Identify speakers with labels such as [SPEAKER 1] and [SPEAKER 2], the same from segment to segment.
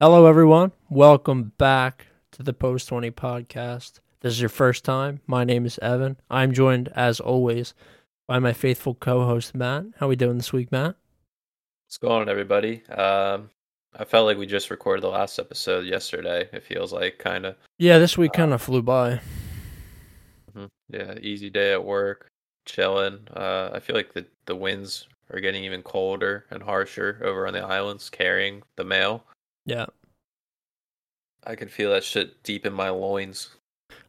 [SPEAKER 1] Hello, everyone. Welcome back to the Post 20 podcast. This is your first time. My name is Evan. I'm joined, as always, by my faithful co host, Matt. How are we doing this week, Matt?
[SPEAKER 2] What's going on, everybody? Um, I felt like we just recorded the last episode yesterday. It feels like kind of.
[SPEAKER 1] Yeah, this week kind of flew by.
[SPEAKER 2] mhm. Yeah, easy day at work, chilling. Uh, I feel like the the winds are getting even colder and harsher over on the islands, carrying the mail.
[SPEAKER 1] Yeah.
[SPEAKER 2] I can feel that shit deep in my loins.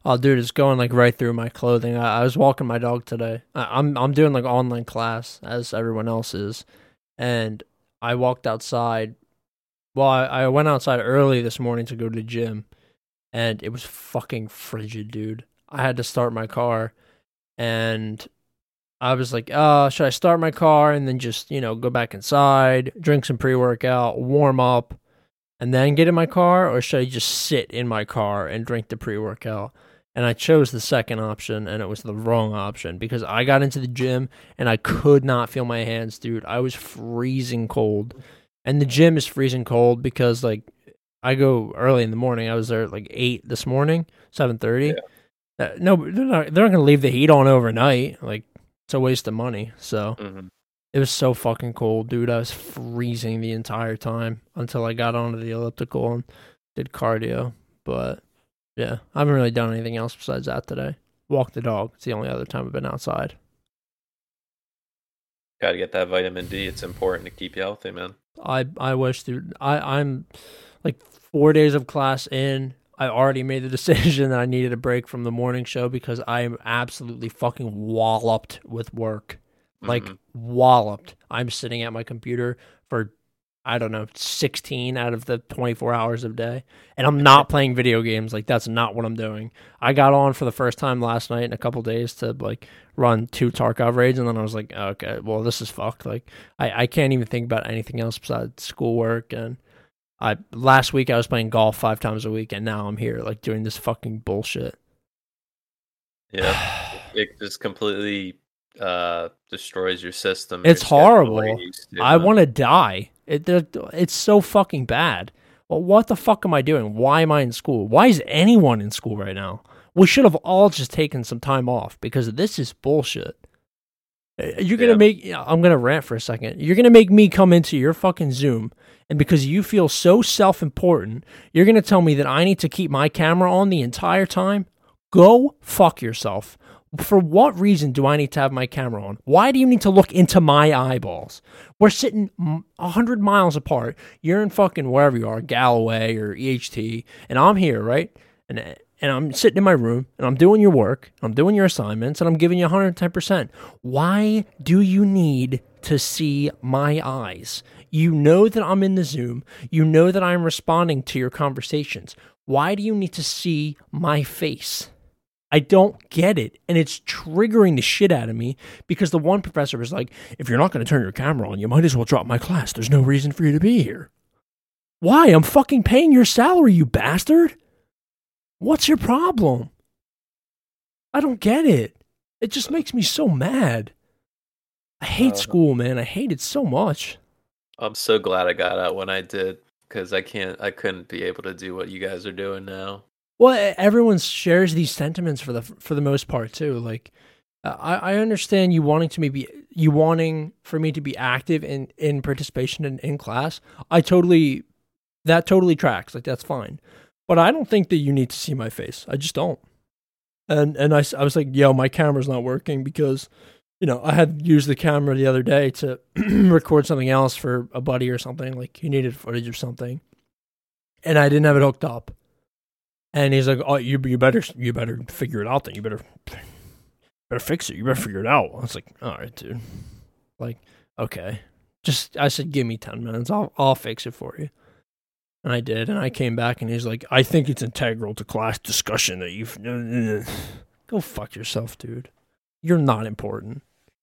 [SPEAKER 1] Oh, dude, it's going like right through my clothing. I, I was walking my dog today. I, I'm I'm doing like online class as everyone else is, and I walked outside. Well, I, I went outside early this morning to go to the gym, and it was fucking frigid, dude. I had to start my car, and I was like, "Uh, should I start my car and then just you know go back inside, drink some pre workout, warm up?" And then get in my car, or should I just sit in my car and drink the pre workout? And I chose the second option, and it was the wrong option because I got into the gym and I could not feel my hands, dude. I was freezing cold, and the gym is freezing cold because like I go early in the morning. I was there at like eight this morning, seven thirty. Uh, no, they're not. They're not gonna leave the heat on overnight. Like it's a waste of money. So
[SPEAKER 2] hmm
[SPEAKER 1] it was so fucking cold, dude. I was freezing the entire time until I got onto the elliptical and did cardio. But yeah, I haven't really done anything else besides that today. Walk the dog. It's the only other time I've been outside.
[SPEAKER 2] Got to get that vitamin D. It's important to keep you healthy, man.
[SPEAKER 1] I I wish, dude. I I'm like four days of class in. I already made the decision that I needed a break from the morning show because I am absolutely fucking walloped with work. Like
[SPEAKER 2] Mhm.
[SPEAKER 1] walloped. I'm sitting at my computer for I don't know, 16 out of the 24 hours of day. And I'm not playing video games. Like that's not what I'm doing. I got on for the first time last night in a couple days to like run two Tarkov raids and then I was like, okay, well this is fucked. Like I, I can't even think about anything else besides schoolwork and I last week I was playing golf five times a week and now I'm here like doing this fucking bullshit.
[SPEAKER 2] yeah, it just completely uh destroys your system.
[SPEAKER 1] It's
[SPEAKER 2] your
[SPEAKER 1] horrible. I
[SPEAKER 2] man.
[SPEAKER 1] want to die. It, it's so fucking bad. Well, what the fuck am I doing? Why am I in school? Why is anyone in school right now? We should have all just taken some time off because this is bullshit. Uh, You're gonna
[SPEAKER 2] Yeah.
[SPEAKER 1] make. I'm gonna rant for a second. You're gonna make me come into your fucking Zoom, and because you feel so self-important, you're gonna tell me that I need to keep my camera on the entire time. Go fuck yourself. For what reason do I need to have my camera on? Why do you need to look into my eyeballs? We're sitting m- a hundred miles apart. You're in fucking wherever you are, Galloway or EHT, and I'm here, right? And and I'm sitting in my room and I'm doing your work, I'm doing your assignments, and I'm giving you 110%. Why do you need to see my eyes? You know that I'm in the Zoom. You know that I'm responding to your conversations. Why do you need to see my face? I don't get it. And it's triggering the shit out of me because the one professor was like, if you're not going to turn your camera on, you might as well drop my class. There's no reason for you to be here. Why? I'm fucking paying your salary, you bastard. What's your problem? I don't get it. It just makes me so mad. I hate
[SPEAKER 2] Uh,
[SPEAKER 1] school, man. I hate it so much.
[SPEAKER 2] I'm so glad I got out when I did because I can't, I couldn't be able to do what you guys are doing now.
[SPEAKER 1] Well, everyone shares these sentiments for the for the most part too. Like, uh, I I understand you wanting to maybe you wanting for me to be active in in participation in, in class. I totally that totally tracks. Like that's fine, but I don't think that you need to see my face. I just don't. And and I, I was like, yo, my camera's not working because, you know, I had used the camera the other day to record something else for a buddy or something. Like he needed footage or something, and I didn't have it hooked up. And he's like, "Oh, you you better you better figure it out. Then you better better fix it. You better figure it out." I was like, "All right, dude. Like, okay. Just I said, give me ten minutes. I'll I'll fix it for you." And I did, and I came back, and he's like, "I think it's integral to class discussion that you've go fuck yourself, dude. You're not important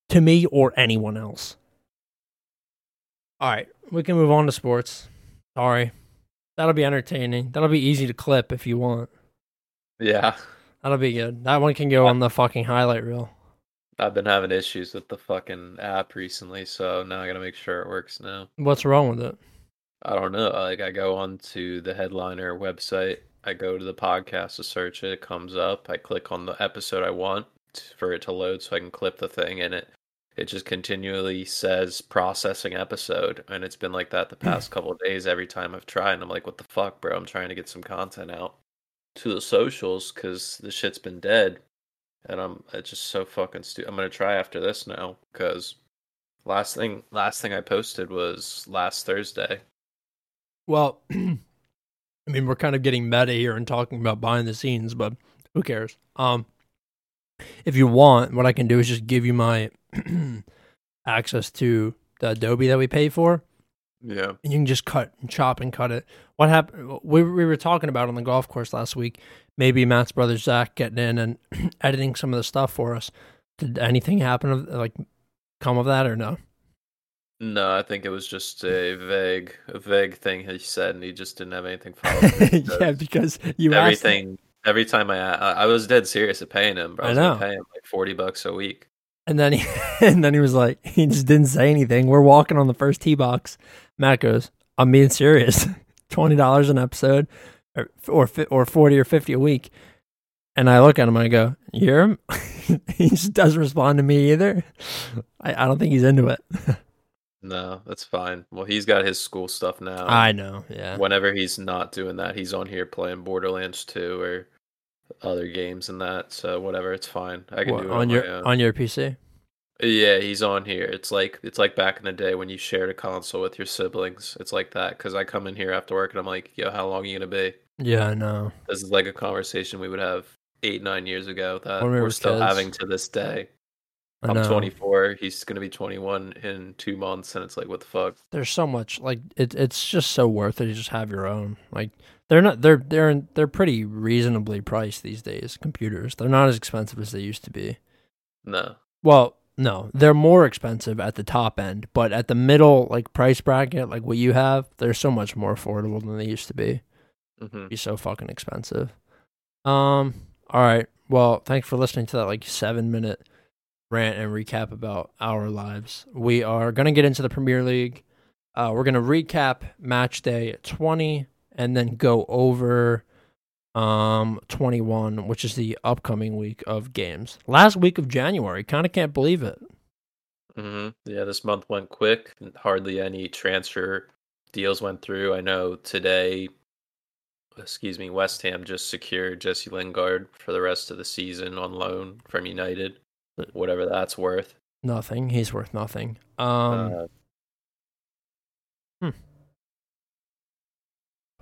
[SPEAKER 1] to me or anyone else." All right, we can move on to sports. Sorry. That'll be entertaining. That'll be easy to clip if you want.
[SPEAKER 2] Yeah,
[SPEAKER 1] That'll be good. That one can go on the fucking highlight reel.
[SPEAKER 2] I've been having issues with the fucking app recently, so now I gotta make sure it works now.
[SPEAKER 1] What's wrong with it?
[SPEAKER 2] I don't know. Like I go onto the headliner website, I go to the podcast to search it, it comes up. I click on the episode I want for it to load so I can clip the thing and it it just continually says processing episode and it's been like that the past couple of days every time I've tried and I'm like what the fuck bro? I'm trying to get some content out to the socials cuz the shit's been dead and I'm it's just so fucking stupid I'm going to try after this now cuz last thing last thing I posted was last Thursday.
[SPEAKER 1] Well, I mean, we're kind of getting meta here and talking about behind the scenes, but who cares? Um, if you want, what I can do is just give you my access to the Adobe that we pay for,
[SPEAKER 2] yeah
[SPEAKER 1] and you can just cut and chop and cut it. What happened? We we were talking about on the golf course last week. Maybe Matt's brother Zach getting in and editing some of the stuff for us. Did anything happen? Of, like, come of that or no?
[SPEAKER 2] No, I think it was just a vague, a vague thing he said, and he just didn't have anything followed.
[SPEAKER 1] yeah, because you asked-
[SPEAKER 2] everything. Every time I, I, I was dead serious at paying him. Bro. I
[SPEAKER 1] I know.
[SPEAKER 2] pay him like forty bucks a week.
[SPEAKER 1] And then he and then he was like, he just didn't say anything. We're walking on the first tee box. Matt goes, "I'm being serious. Twenty dollars an episode, or or or forty or fifty a week." And I look at him and I go, "You hear him?" he just doesn't respond to me either. I, I don't think he's into it.
[SPEAKER 2] No, that's fine. Well, he's got his school stuff now.
[SPEAKER 1] I know. Yeah.
[SPEAKER 2] Whenever he's not doing that, he's on here playing Borderlands 2 or other games and that. So whatever, it's fine. I can
[SPEAKER 1] What,
[SPEAKER 2] do it
[SPEAKER 1] on
[SPEAKER 2] on,
[SPEAKER 1] your on your PC.
[SPEAKER 2] Yeah, he's on here. It's like it's like back in the day when you shared a console with your siblings. It's like that because I come in here after work and I'm like, "Yo, how long are you gonna be?"
[SPEAKER 1] Yeah, I know.
[SPEAKER 2] This is like a conversation we would have eight, nine years ago that
[SPEAKER 1] we
[SPEAKER 2] we're still
[SPEAKER 1] kids.
[SPEAKER 2] having to this day. I'm 24. He's gonna be 21 in two months, and it's like, what the fuck?
[SPEAKER 1] There's so much like it. It's just so worth it to just have your own. Like they're not. They're they're they're pretty reasonably priced these days. Computers. They're not as expensive as they used to be.
[SPEAKER 2] No.
[SPEAKER 1] Well, no, they're more expensive at the top end, but at the middle like price bracket, like what you have, they're so much more affordable than they used to be.
[SPEAKER 2] hmm
[SPEAKER 1] Be so fucking expensive. Um. All right. Well, thanks for listening to that like seven minute rant and recap about our lives. We are gonna get into the Premier League. Uh, we're gonna recap match day twenty and then go over um 21 which is the upcoming week of games. Last week of january. Kind of can't believe it.
[SPEAKER 2] Hmm Yeah, this month went quick. Hardly any transfer deals went through. I know today, excuse me, West Ham just secured Jesse Lingard for the rest of the season on loan from United, whatever that's worth.
[SPEAKER 1] nothing. He's worth nothing. Um
[SPEAKER 2] uh,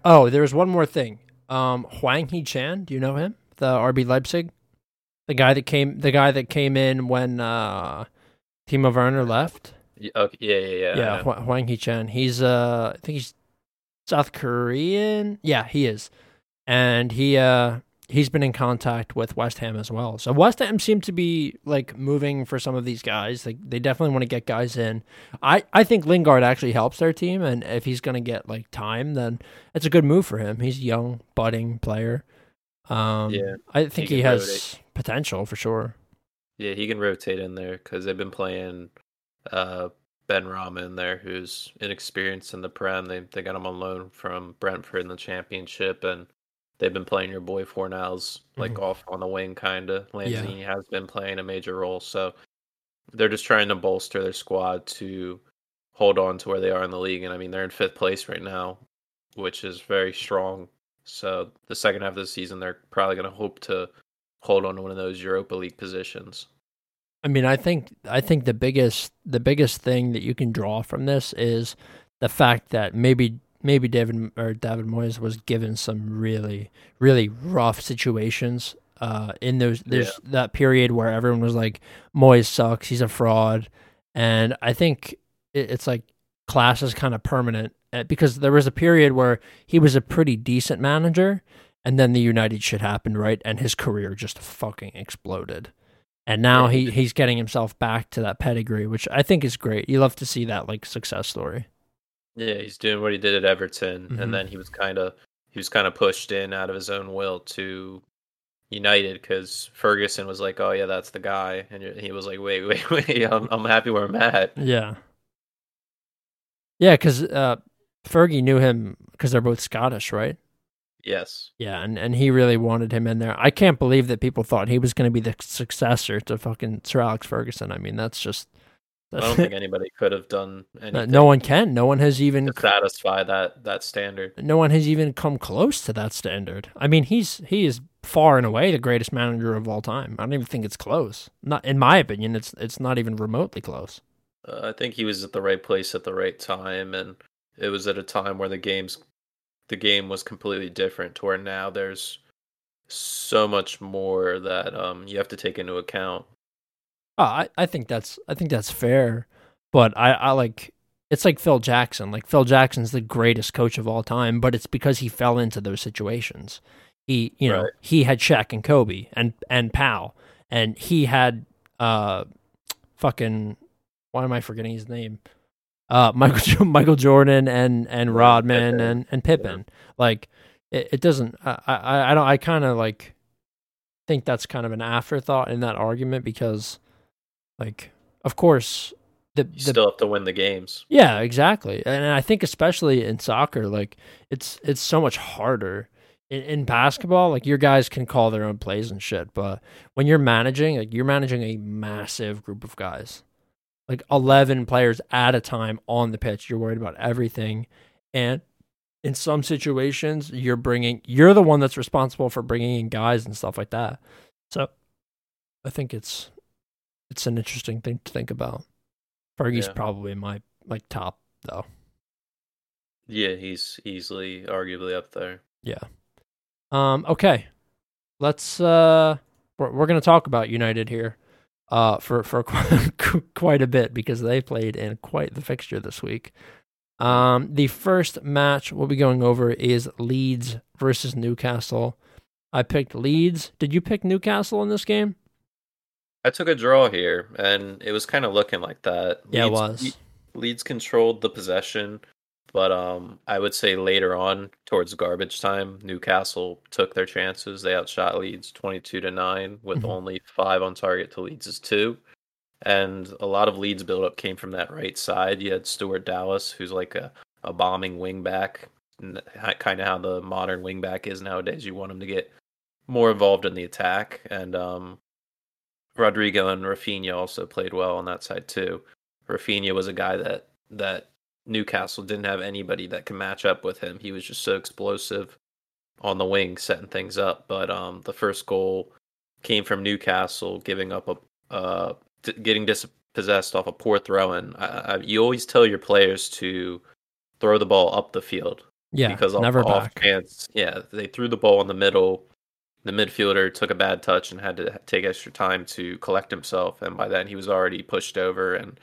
[SPEAKER 1] oh there was one more thing um Hwang Hee Chan do you know him the RB Leipzig the guy that came the guy that came in when uh Timo Werner left
[SPEAKER 2] y- okay, yeah, yeah, yeah.
[SPEAKER 1] Yeah. Hwa- Hwang Hee Chan. He's uh, I think he's South Korean. Yeah, he is, and he uh, he's been in contact with West Ham as well. So West Ham seem to be like moving for some of these guys. Like they definitely want to get guys in. I I think Lingard actually helps their team, and if he's gonna get like time, then it's a good move for him. He's a young, budding player. Um,
[SPEAKER 2] Yeah,
[SPEAKER 1] I think
[SPEAKER 2] he
[SPEAKER 1] he, has
[SPEAKER 2] rotate.
[SPEAKER 1] potential for sure.
[SPEAKER 2] Yeah, he can rotate in there because they've been playing uh, Benrahma in there, who's inexperienced in the Prem. They they got him on loan from Brentford in the Championship, and they've been playing your boy Fornals like
[SPEAKER 1] Mhm.
[SPEAKER 2] off on the wing, kind of. Lanzini has been playing a major role, so they're just trying to bolster their squad to hold on to where they are in the league. And I mean, they're in fifth place right now, which is very strong. So the second half of the season, they're probably going to hope to hold on to one of those Europa League positions.
[SPEAKER 1] I mean, I think I think the biggest the biggest thing that you can draw from this is the fact that maybe maybe David or David Moyes was given some really really rough situations uh, in those there's that period where everyone was like Moyes sucks, he's a fraud, and I think it, it's like class is kind of permanent uh, because there was a period where he was a pretty decent manager, and then the United shit happened, right, and his career just fucking exploded. And now
[SPEAKER 2] he,
[SPEAKER 1] he's getting himself back to that pedigree, which I think is great. You love to see that like success story.
[SPEAKER 2] Yeah, he's doing what he did at Everton,
[SPEAKER 1] Mhm.
[SPEAKER 2] and then he was kind of he was kind of pushed in out of his own will to United because Ferguson was like, "Oh yeah, that's the guy," and he was like, "Wait, wait, wait, I'm I'm happy where I'm at."
[SPEAKER 1] Yeah. Yeah, because uh, Fergie knew him because they're both Scottish, right?
[SPEAKER 2] Yes.
[SPEAKER 1] Yeah, and, and he really wanted him in there. I can't believe that people thought he was going to be the successor to fucking Sir Alex Ferguson. I mean, that's just.
[SPEAKER 2] I don't think anybody could have done anything.
[SPEAKER 1] No one can. No one has even
[SPEAKER 2] to satisfy that that standard.
[SPEAKER 1] No one has even come close to that standard. I mean, he's he is far and away the greatest manager of all time. I don't even think it's close. Not in my opinion. It's it's not even remotely close.
[SPEAKER 2] Uh, I think he was at the right place at the right time, and it was at a time where the game's the game was completely different. To where now there's so much more that um you have to take into account.
[SPEAKER 1] Oh, I, I think that's I think that's fair, but I, I like it's like Phil Jackson. Like Phil Jackson's the greatest coach of all time, but it's because he fell into those situations. He you know
[SPEAKER 2] Right.
[SPEAKER 1] he had Shaq and Kobe and and Powell, and he had uh fucking why am I forgetting his name? Uh, Michael Michael Jordan and and Rodman and and Pippen. Like it, it doesn't. I I, I don't. I kind of like think that's kind of an afterthought in that argument because, like, of course, the,
[SPEAKER 2] You
[SPEAKER 1] the
[SPEAKER 2] still have to win the games.
[SPEAKER 1] yeah, exactly. And I think especially in soccer, like it's it's so much harder. In, in basketball, like your guys can call their own plays and shit, but when you're managing, like you're managing a massive group of guys. Like 11 players at a time on the pitch. You're worried about everything. And in some situations, you're bringing you're the one that's responsible for bringing in guys and stuff like that. So I think it's it's an interesting thing to think about. Fergie's
[SPEAKER 2] Yeah.
[SPEAKER 1] probably my like top though.
[SPEAKER 2] Yeah, he's easily, arguably up there.
[SPEAKER 1] Yeah. Um. Okay. Let's. Uh. We're we're gonna talk about United here. Uh. For for quite, quite a bit because they played in quite the fixture this week. Um. The first match we'll be going over is Leeds versus Newcastle. I picked Leeds. Did you pick Newcastle in this game?
[SPEAKER 2] I took a draw here, and it was kind of looking like that.
[SPEAKER 1] Yeah, it was.
[SPEAKER 2] Le- Leeds controlled the possession, but um, I would say later on, towards garbage time, Newcastle took their chances. They outshot Leeds twenty-two to nine, with
[SPEAKER 1] Mhm.
[SPEAKER 2] only five on target to Leeds' two. And a lot of Leeds buildup came from that right side. You had Stuart Dallas, who's like a, a bombing wingback, kind of how the modern wingback is nowadays. You want him to get more involved in the attack, and um, Rodrigo and Rafinha also played well on that side too. Rafinha was a guy that that Newcastle didn't have anybody that could match up with him. He was just so explosive on the wing, setting things up. But um, the first goal came from Newcastle giving up a uh, d- getting dispossessed off a poor throw in. I, I, you always tell your players to throw the ball up the field
[SPEAKER 1] Yeah.
[SPEAKER 2] because off,
[SPEAKER 1] never
[SPEAKER 2] off
[SPEAKER 1] back.
[SPEAKER 2] chance, yeah, they threw the ball in the middle. The midfielder took a bad touch and had to take extra time to collect himself, and by then he was already pushed over. And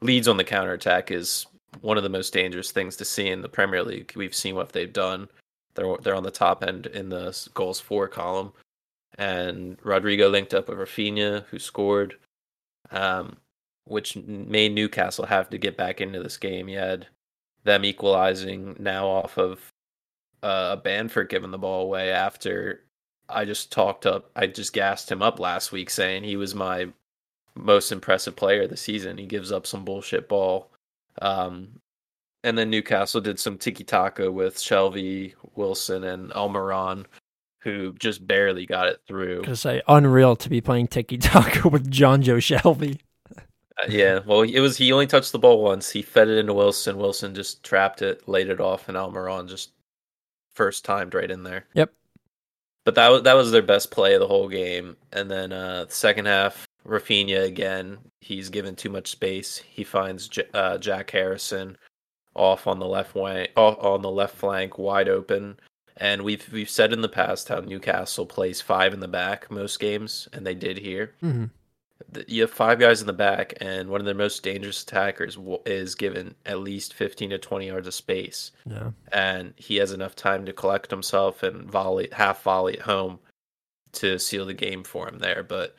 [SPEAKER 2] Leeds on the counterattack is one of the most dangerous things to see in the Premier League. We've seen what they've done. They're they're on the top end in the goals for column, and Rodrigo linked up with Rafinha, who scored, um, which made Newcastle have to get back into this game. You had them equalizing now off of uh, Bamford giving the ball away after I just talked up, I just gassed him up last week saying he was my most impressive player of the season. He gives up some bullshit ball. Um, and then Newcastle did some tiki taka with Shelvey, Wilson, and Almiron, who just barely got it through.
[SPEAKER 1] Gonna say unreal to be playing tiki taka with Jonjo Shelvey.
[SPEAKER 2] Uh, yeah, well, it was he only touched the ball once. He fed it into Wilson. Wilson just trapped it, laid it off, and Almiron just first timed right in there.
[SPEAKER 1] Yep.
[SPEAKER 2] But that was that was their best play of the whole game. And then uh, second half, Rafinha again. He's given too much space. He finds J- uh, Jack Harrison off on the left wing, off on the left flank, wide open. And we've we've said in the past how Newcastle plays five in the back most games, and they did here
[SPEAKER 1] hmm
[SPEAKER 2] th- you have five guys in the back, and one of their most dangerous attackers is given at least 15 to 20 yards of space,
[SPEAKER 1] Yeah.
[SPEAKER 2] and he has enough time to collect himself and volley half volley at home to seal the game for him there. But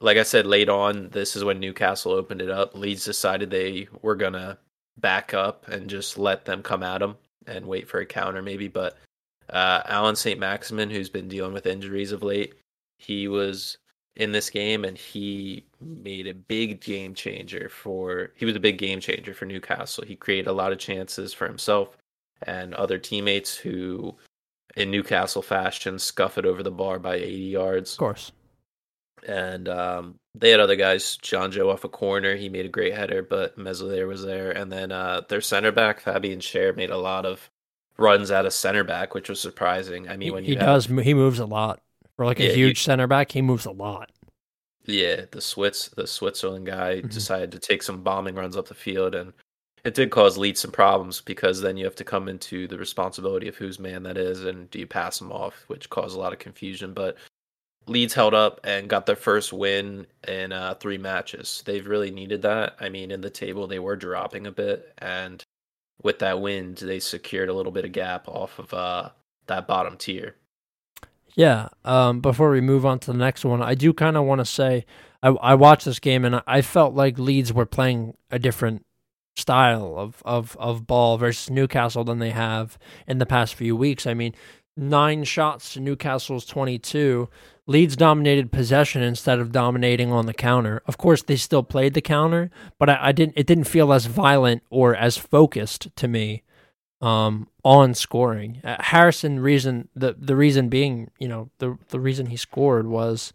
[SPEAKER 2] like I said, late on, this is when Newcastle opened it up. Leeds decided they were gonna back up and just let them come at them and wait for a counter, maybe. But uh, Alan St. Maximin, who's been dealing with injuries of late, he was in this game and he made a big game changer for he was a big game changer for Newcastle. He created a lot of chances for himself and other teammates who, in Newcastle fashion, scuff it over the bar by 80 yards.
[SPEAKER 1] Of course.
[SPEAKER 2] And um, they had other guys. Jonjo off a corner, he made a great header, but Meslier was there. And then uh, their center back, Fabian Schär, made a lot of runs out of center back, which was surprising. I mean,
[SPEAKER 1] He,
[SPEAKER 2] when
[SPEAKER 1] he does.
[SPEAKER 2] have,
[SPEAKER 1] mo- He moves a lot for like a
[SPEAKER 2] Yeah,
[SPEAKER 1] huge center back. He moves a lot.
[SPEAKER 2] yeah, the Swiss, the Switzerland guy
[SPEAKER 1] Mhm.
[SPEAKER 2] decided to take some bombing runs up the field, and it did cause Leeds some problems because then you have to come into the responsibility of whose man that is, and do you pass him off, which caused a lot of confusion. But Leeds held up and got their first win in uh, three matches. They've really needed that. I mean, in the table they were dropping a bit, and with that win, they secured a little bit of gap off of uh, that bottom tier.
[SPEAKER 1] Yeah. Um, before we move on to the next one, I do kind of want to say I, I watched this game and I felt like Leeds were playing a different style of, of, of ball versus Newcastle than they have in the past few weeks. I mean, nine shots to Newcastle's 22. Leeds dominated possession instead of dominating on the counter. Of course, they still played the counter, but I, I didn't. It didn't feel as violent or as focused to me um, on scoring. Uh, Harrison reason the the reason being, you know, the the reason he scored was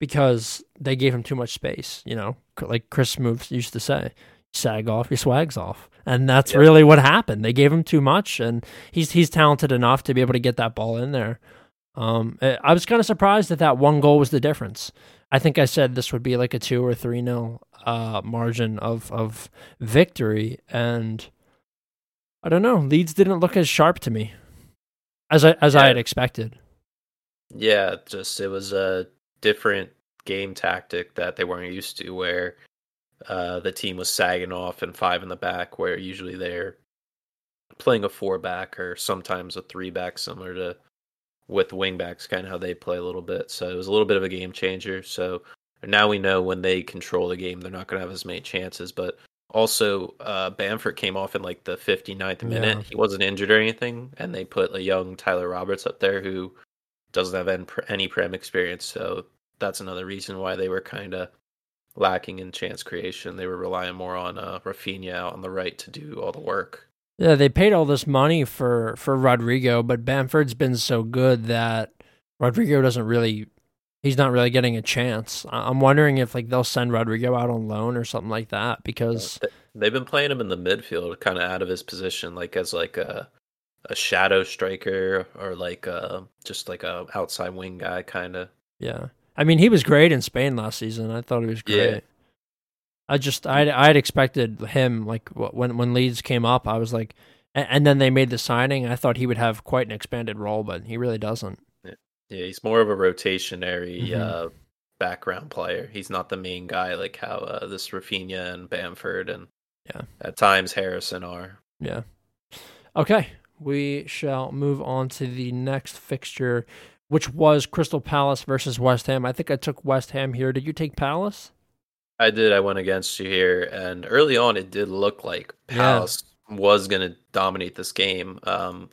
[SPEAKER 1] because they gave him too much space. You know, like Chris Moves used to say, "Sag off, your swag's off," and that's
[SPEAKER 2] Yeah.
[SPEAKER 1] really what happened. They gave him too much, and he's he's talented enough to be able to get that ball in there. Um, eh, I was kind of surprised that that one goal was the difference. I think I said this would be like a two or three nil uh, margin of of victory, and I don't know. Leeds didn't look as sharp to me as I as I had expected.
[SPEAKER 2] Yeah, just it was a different game tactic that they weren't used to, where uh, the team was sagging off and five in the back, where usually they're playing a four back or sometimes a three back, similar to with wing backs, kind of how they play a little bit. So it was a little bit of a game changer. So now we know when they control the game, they're not going to have as many chances. But also, uh, Bamford came off in like the 59th minute.
[SPEAKER 1] Yeah.
[SPEAKER 2] He wasn't injured or anything, and they put a young Tyler Roberts up there who doesn't have any, prem experience. So that's another reason why they were kind of lacking in chance creation. They were relying more on uh, Rafinha out on the right to do all the work.
[SPEAKER 1] Yeah, they paid all this money for for Rodrigo, but Bamford's been so good that Rodrigo doesn't really. He's not really getting a chance. I'm wondering if like they'll send Rodrigo out on loan or something like that because
[SPEAKER 2] They've been playing him in the midfield, kind of out of his position, like as like a a shadow striker or like a, just like a outside wing guy, kind of.
[SPEAKER 1] Yeah, I mean he was great in Spain last season. I thought he was
[SPEAKER 2] Yeah.
[SPEAKER 1] great. I just I I had expected him like when when Leeds came up, I was like, and then they made the signing. I thought he would have quite an expanded role, but he really doesn't.
[SPEAKER 2] Yeah, he's more of a rotationary
[SPEAKER 1] Mhm.
[SPEAKER 2] uh, background player. He's not the main guy like how uh, this Rafinha and Bamford and
[SPEAKER 1] Yeah.
[SPEAKER 2] at times Harrison are.
[SPEAKER 1] Yeah. Okay, we shall move on to the next fixture, which was Crystal Palace versus West Ham. I think I took West Ham here. Did you take Palace?
[SPEAKER 2] I did. I went against you here, and early on, it did look like
[SPEAKER 1] Yeah.
[SPEAKER 2] Palace was going to dominate this game. Um,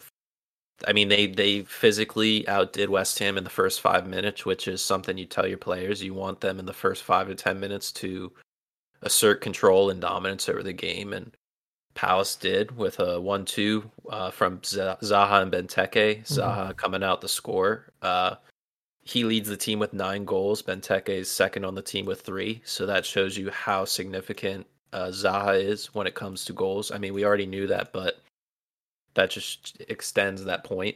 [SPEAKER 2] I mean, they they physically outdid West Ham in the first five minutes, which is something you tell your players. You want them in the first five to ten minutes to assert control and dominance over the game, and Palace did with a one-two uh, from Zaha and Benteke. Zaha coming out the score. Uh, he leads the team with nine goals. Benteke is second on the team with three. So that shows you how significant uh, Zaha is when it comes to goals. I mean, we already knew that, but that just extends that point.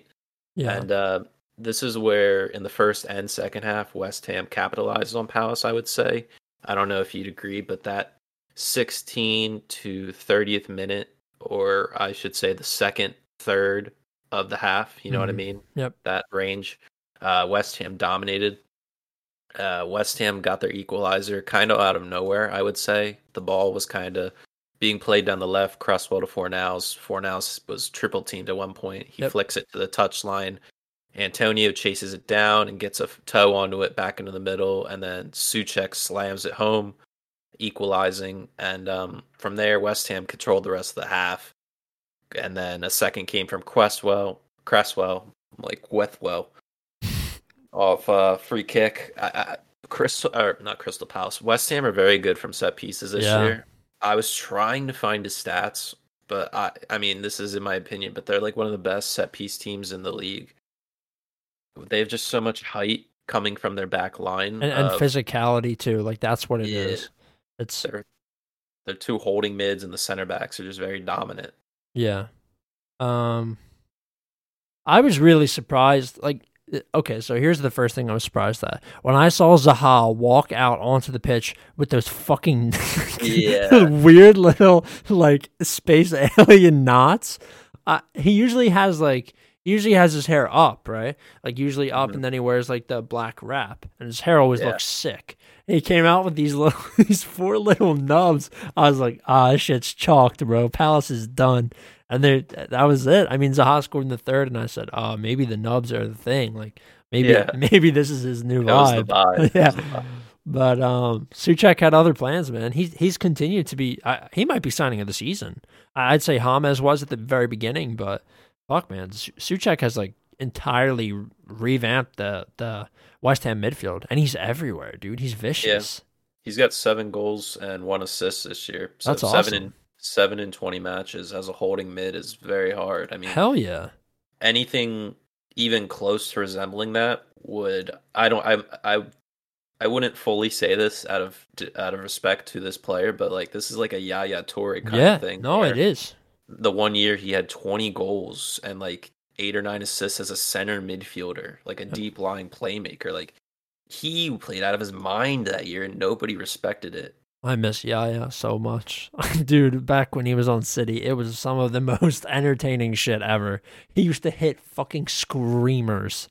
[SPEAKER 1] Yeah.
[SPEAKER 2] And uh, this is where, in the first and second half, West Ham capitalized on Palace, I would say. I don't know if you'd agree, but that 16 to 30th minute, or I should say the second third of the half, you know what I
[SPEAKER 1] Mhm.
[SPEAKER 2] mean?
[SPEAKER 1] Yep.
[SPEAKER 2] That range. Uh, West Ham dominated. Uh, West Ham got their equalizer kind of out of nowhere, I would say. The ball was kind of being played down the left, Cresswell to Fornals. Fornals was triple teamed at one point. He
[SPEAKER 1] Yep.
[SPEAKER 2] flicks it to the touchline. Antonio chases it down and gets a toe onto it back into the middle, and then Soucek slams it home, equalizing. And um, from there, West Ham controlled the rest of the half. And then a second came from Cresswell, Cresswell, like Wethwell, off uh, free kick. I, I, Crystal, or not Crystal Palace. West Ham are very good from set pieces this
[SPEAKER 1] Yeah.
[SPEAKER 2] year. I was trying to find his stats but I I mean this is in my opinion, but their like one of the best set piece teams in the league. They have just so much height coming from their back line
[SPEAKER 1] and, and
[SPEAKER 2] of-
[SPEAKER 1] physicality too. Like that's what it is.
[SPEAKER 2] Yeah.
[SPEAKER 1] It's
[SPEAKER 2] they're they're two holding mids and the center backs are just very dominant.
[SPEAKER 1] yeah. Um, I was really surprised. Like, okay, so here's the first thing I was surprised at when I saw Zaha walk out onto the pitch with those fucking
[SPEAKER 2] Yeah.
[SPEAKER 1] weird little like space alien knots. Uh, he usually has like he usually has his hair up, right? Like usually up,
[SPEAKER 2] Mhm.
[SPEAKER 1] and then he wears like the black wrap, and his hair always
[SPEAKER 2] Yeah.
[SPEAKER 1] looks sick. He came out with these little these four little nubs. I was like, ah, this shit's chalked, bro. Palace is done. And there, that was it. I mean, Zaha scored in the third, and I said, oh, maybe the nubs are the thing. Like maybe
[SPEAKER 2] Yeah.
[SPEAKER 1] maybe this is his new
[SPEAKER 2] That was the
[SPEAKER 1] vibe.
[SPEAKER 2] vibe.
[SPEAKER 1] Yeah.
[SPEAKER 2] the vibe.
[SPEAKER 1] But um, Soucek had other plans, man. He's he's continued to be. I, he might be signing of the season. I'd say James was at the very beginning, but fuck, man, Su- Soucek has like entirely revamped the the West Ham midfield, and he's everywhere, dude. He's vicious.
[SPEAKER 2] He's got seven goals and one assist this year. So
[SPEAKER 1] That's
[SPEAKER 2] seven
[SPEAKER 1] awesome.
[SPEAKER 2] in seven in twenty matches as a holding mid is very hard. I mean,
[SPEAKER 1] Hell yeah.
[SPEAKER 2] anything even close to resembling that would I don't I I I wouldn't fully say this out of out of respect to this player, but like this is like a Yaya Toure kind
[SPEAKER 1] yeah.
[SPEAKER 2] of thing.
[SPEAKER 1] no, it is.
[SPEAKER 2] The one year he had twenty goals and like eight or nine assists as a center midfielder, like a deep lying playmaker. Like he played out of his mind that year and nobody respected it.
[SPEAKER 1] I miss Yaya so much. Dude, back when he was on City, it was some of the most entertaining shit ever. He used to hit fucking screamers.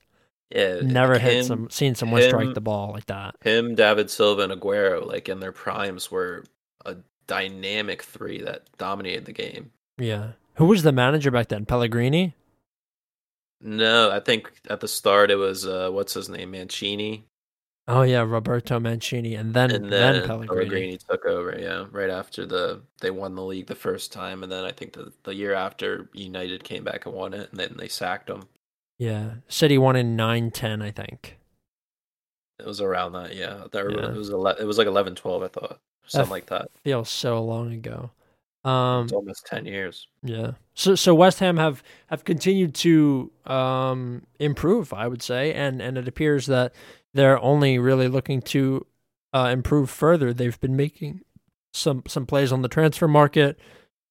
[SPEAKER 2] Yeah,
[SPEAKER 1] Never hit some seen someone strike the ball like that.
[SPEAKER 2] him, David Silva, and Aguero, like in their primes, were a dynamic three that dominated the game.
[SPEAKER 1] Yeah. Who was the manager back then? Pellegrini?
[SPEAKER 2] No, I think at the start it was uh, what's his name, Mancini,
[SPEAKER 1] Oh yeah, Roberto Mancini, and then
[SPEAKER 2] and
[SPEAKER 1] then,
[SPEAKER 2] then
[SPEAKER 1] Pellegrini.
[SPEAKER 2] Pellegrini took over. Yeah, right after the they won the league the first time, and then I think the the year after United came back and won it, and then they sacked him.
[SPEAKER 1] Yeah, City won in nine ten, I think.
[SPEAKER 2] It was around that, yeah. There,
[SPEAKER 1] Yeah.
[SPEAKER 2] It was ele- it was like 11, 12, I thought, something like that.
[SPEAKER 1] Feels so long ago. Um,
[SPEAKER 2] It's almost ten years.
[SPEAKER 1] yeah. So so West Ham have have continued to um improve, I would say, and and it appears that they're only really looking to uh, improve further. They've been making some some plays on the transfer market.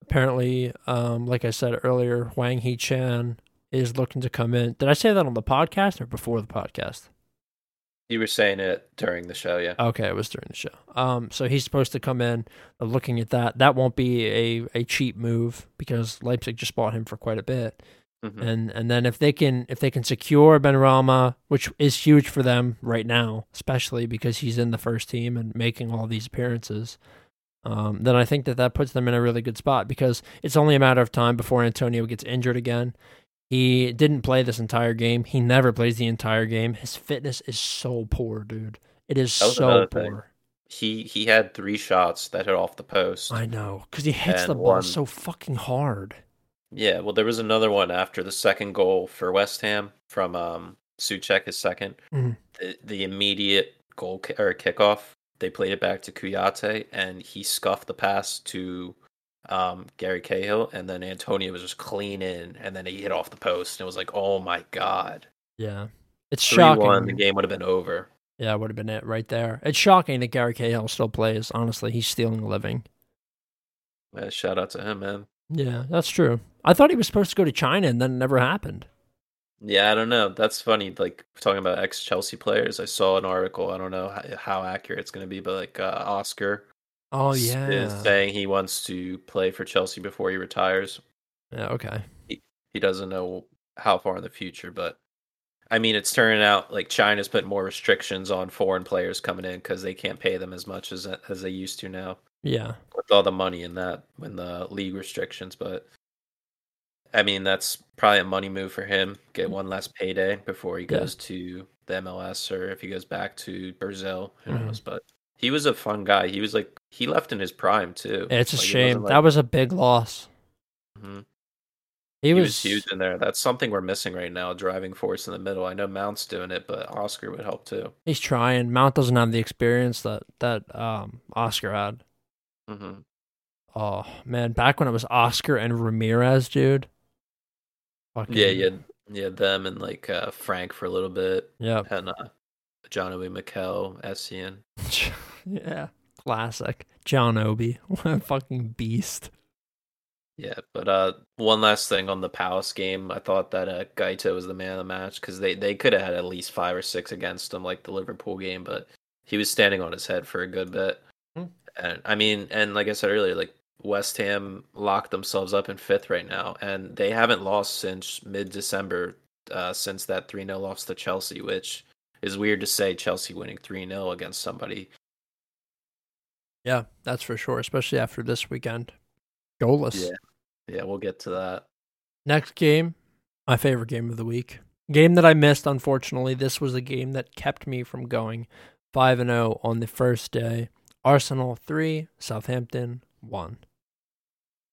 [SPEAKER 1] Apparently, um, like I said earlier, Hwang Hee Chan is looking to come in. Did I say that on the podcast or before the podcast?
[SPEAKER 2] You were saying it during the show, yeah.
[SPEAKER 1] Okay, it was during the show. Um, so he's supposed to come in. uh, Looking at that, that won't be a, a cheap move because Leipzig just bought him for quite a bit.
[SPEAKER 2] Mhm.
[SPEAKER 1] And and then if they can if they can secure Benrahma, which is huge for them right now, especially because he's in the first team and making all these appearances, um, then I think that that puts them in a really good spot because it's only a matter of time before Antonio gets injured again. He didn't play this entire game. He never plays the entire game. His fitness is so poor, dude. It is so
[SPEAKER 2] thing.
[SPEAKER 1] poor.
[SPEAKER 2] He he had three shots that hit off the post.
[SPEAKER 1] I know because he hits the ball
[SPEAKER 2] one-
[SPEAKER 1] so fucking hard.
[SPEAKER 2] Yeah, well, there was another one after the second goal for West Ham from um, Soucek, his 2nd
[SPEAKER 1] Mhm.
[SPEAKER 2] The, the immediate goal ki- or kickoff, they played it back to Kouyate, and he scuffed the pass to um, Gary Cahill, and then Antonio was just clean in, and then he hit off the post, and it was like, oh my god,
[SPEAKER 1] Yeah, it's shocking.
[SPEAKER 2] one, the game would have been over.
[SPEAKER 1] Yeah, would have been it right there. It's shocking that Gary Cahill still plays. Honestly, he's stealing a living.
[SPEAKER 2] Uh, shout out to him, man.
[SPEAKER 1] Yeah, that's true. I thought he was supposed to go to China, and then it never happened.
[SPEAKER 2] Yeah, I don't know. That's funny. Like talking about ex Chelsea players, I saw an article. I don't know how, how accurate it's going to be, but like uh, Oscar
[SPEAKER 1] Oh yeah.
[SPEAKER 2] is saying he wants to play for Chelsea before he retires.
[SPEAKER 1] yeah. Okay.
[SPEAKER 2] He he doesn't know how far in the future, but I mean, it's turning out like China's putting more restrictions on foreign players coming in because they can't pay them as much as as they used to now
[SPEAKER 1] Yeah.
[SPEAKER 2] with all the money in that when the league restrictions. But I mean, that's probably a money move for him. Get one less payday before he
[SPEAKER 1] Yeah.
[SPEAKER 2] goes to the MLS or if he goes back to Brazil. Who
[SPEAKER 1] Mhm.
[SPEAKER 2] knows? But he was a fun guy. He was like he left in his prime too.
[SPEAKER 1] It's a
[SPEAKER 2] Like,
[SPEAKER 1] shame.
[SPEAKER 2] wasn't
[SPEAKER 1] that was a big loss.
[SPEAKER 2] Mhm.
[SPEAKER 1] He,
[SPEAKER 2] He
[SPEAKER 1] was,
[SPEAKER 2] was huge in there. That's something we're missing right now. Driving force in the middle. I know Mount's doing it, but Oscar would help too.
[SPEAKER 1] He's trying. Mount doesn't have the experience that that um Oscar had.
[SPEAKER 2] hmm
[SPEAKER 1] Oh man, back when it was Oscar and Ramires, dude. Fucking,
[SPEAKER 2] Yeah, yeah, yeah. Them and like uh, Frank for a little bit,
[SPEAKER 1] Yeah,
[SPEAKER 2] and uh, John Obi Mikel, Essien.
[SPEAKER 1] yeah. Classic. John Obi. What a fucking beast.
[SPEAKER 2] Yeah, but uh, one last thing on the Palace game, I thought that uh, Guaita was the man of the match because they they could have had at least five or six against him, like the Liverpool game, but he was standing on his head for a good bit.
[SPEAKER 1] Hmm.
[SPEAKER 2] And I mean, and like I said earlier, like West Ham locked themselves up in fifth right now, and they haven't lost since mid December, uh, since that three 0 loss to Chelsea, which is weird to say. Chelsea winning three 0 against somebody.
[SPEAKER 1] Yeah, that's for sure, especially after this weekend. Goalless.
[SPEAKER 2] Yeah, yeah, we'll get to that.
[SPEAKER 1] Next game, my favorite game of the week. Game that I missed, unfortunately. This was a game that kept me from going 5 and 0 on the first day. Arsenal 3, Southampton 1.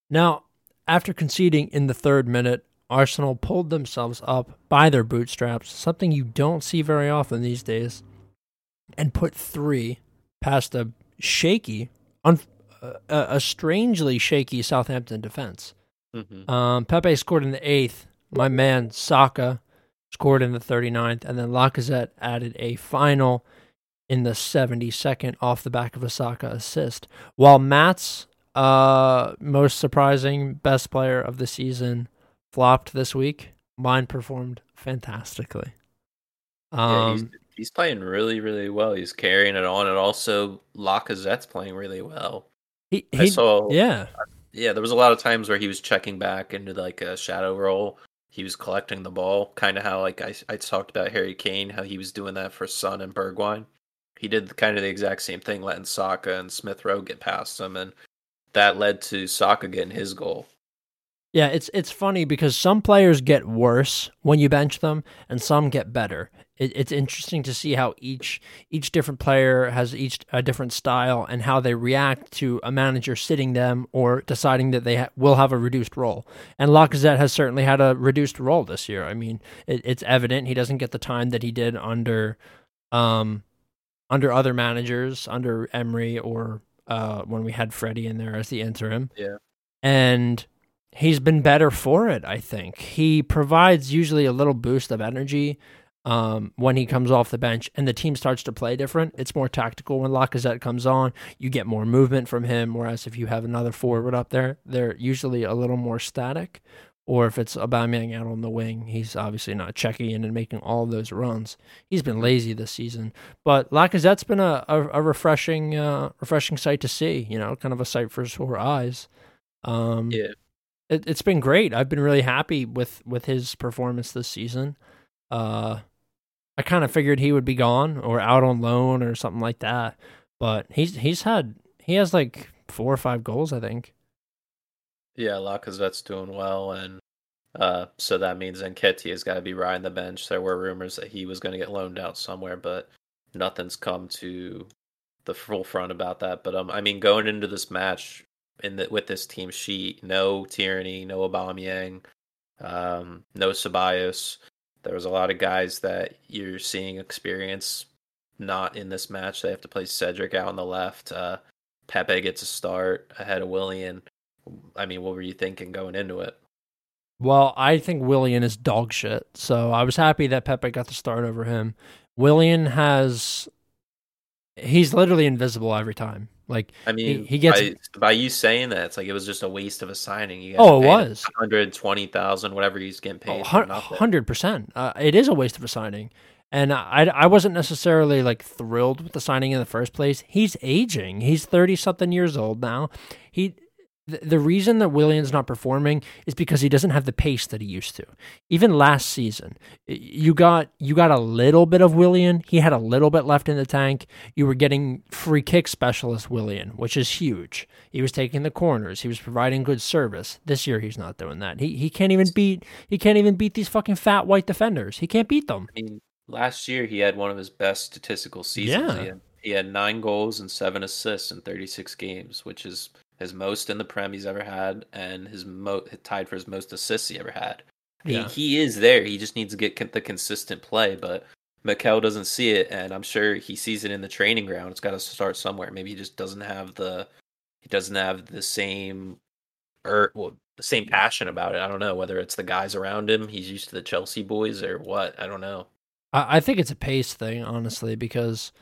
[SPEAKER 1] Now, after conceding in the third minute, Arsenal pulled themselves up by their bootstraps, something you don't see very often these days, and put three past a shaky, un- uh, a a strangely shaky Southampton defense.
[SPEAKER 2] hmm
[SPEAKER 1] Um, Pepe scored in the eighth. My man Saka scored in the 39th, and then Lacazette added a final in the 72nd off the back of a Saka assist. While Matt's uh, most surprising best player of the season flopped this week, mine performed fantastically.
[SPEAKER 2] Yeah, he's,
[SPEAKER 1] Um,
[SPEAKER 2] he's playing really, really well. He's carrying it on, and also Lacazette's playing really well.
[SPEAKER 1] he,
[SPEAKER 2] I saw,
[SPEAKER 1] yeah,
[SPEAKER 2] yeah, there was a lot of times where he was checking back into like a shadow role. He was collecting the ball, kind of how like I, I talked about Harry Kane, how he was doing that for Son and Bergwijn. He did kind of the exact same thing, letting Saka and Smith Rowe get past him, and that led to Saka getting his goal.
[SPEAKER 1] Yeah, it's it's funny because some players get worse when you bench them, and some get better. It, it's interesting to see how each each different player has each a different style and how they react to a manager sitting them or deciding that they ha- will have a reduced role. And Lacazette has certainly had a reduced role this year. I mean, it, it's evident he doesn't get the time that he did under, um, under other managers, under Emery or uh, when we had Freddie in there as the interim.
[SPEAKER 2] Yeah.
[SPEAKER 1] and he's been better for it. I think he provides usually a little boost of energy um, when he comes off the bench, and the team starts to play different. It's more tactical when Lacazette comes on. You get more movement from him, whereas if you have another forward up there, they're usually a little more static. Or if it's Aubameyang out on the wing, he's obviously not checking in and making all those runs. He's been lazy this season, but Lacazette's been a, a, a refreshing, uh, refreshing sight to see. You know, kind of a sight for sore eyes. Um,
[SPEAKER 2] Yeah,
[SPEAKER 1] it, it's been great. I've been really happy with with his performance this season. Uh, I kind of figured he would be gone or out on loan or something like that, but he's he's had he has like four or five goals, I think.
[SPEAKER 2] yeah, Lacazette's doing well, and uh, so that means Nketiah's got to be riding the bench. There were rumors that he was going to get loaned out somewhere, but nothing's come to the full front about that. But um, I mean, going into this match in the, with this team sheet, no Tierney, no Aubameyang, um, no Ceballos. There was a lot of guys that you're seeing experience not in this match. They have to play Cedric out on the left. Uh, Pepe gets a start ahead of Willian. I mean, what were you thinking going into it?
[SPEAKER 1] Well, I think Willian is dog shit, so I was happy that Pepe got the start over him. Willian has he's literally invisible every time. Like
[SPEAKER 2] I mean,
[SPEAKER 1] he gets-
[SPEAKER 2] by, by you saying that, it's like it was just a waste of a signing. You guys
[SPEAKER 1] Oh, it was.
[SPEAKER 2] 120,000, whatever he's getting paid.
[SPEAKER 1] Oh,
[SPEAKER 2] for
[SPEAKER 1] hun-
[SPEAKER 2] nothing.
[SPEAKER 1] hundred percent. Uh, it is a waste of a signing, and I I wasn't necessarily like thrilled with the signing in the first place. He's aging. He's thirty something years old now. He. The, reason that Willian's not performing is because he doesn't have the pace that he used to. Even last season, you got you got a little bit of Willian. He had a little bit left in the tank. You were getting free kick specialist Willian, which is huge. He was taking the corners. He was providing good service. This year, he's not doing that. He he can't even beat he can't even beat these fucking fat white defenders. He can't beat them.
[SPEAKER 2] I mean, last year he had one of his best statistical seasons.
[SPEAKER 1] Yeah.
[SPEAKER 2] He, had, he had nine goals and seven assists in 36 games, which is his most in the Prem he's ever had, and his mo- tied for his most assists he ever had.
[SPEAKER 1] Yeah.
[SPEAKER 2] He, he is there. He just needs to get con- the consistent play, but Mikel doesn't see it, and I'm sure he sees it in the training ground. It's got to start somewhere. Maybe he just doesn't have the he doesn't have the same or well, the same passion about it. I don't know whether it's the guys around him. He's used to the Chelsea boys or what. I don't know.
[SPEAKER 1] I, I think it's a pace thing, honestly, because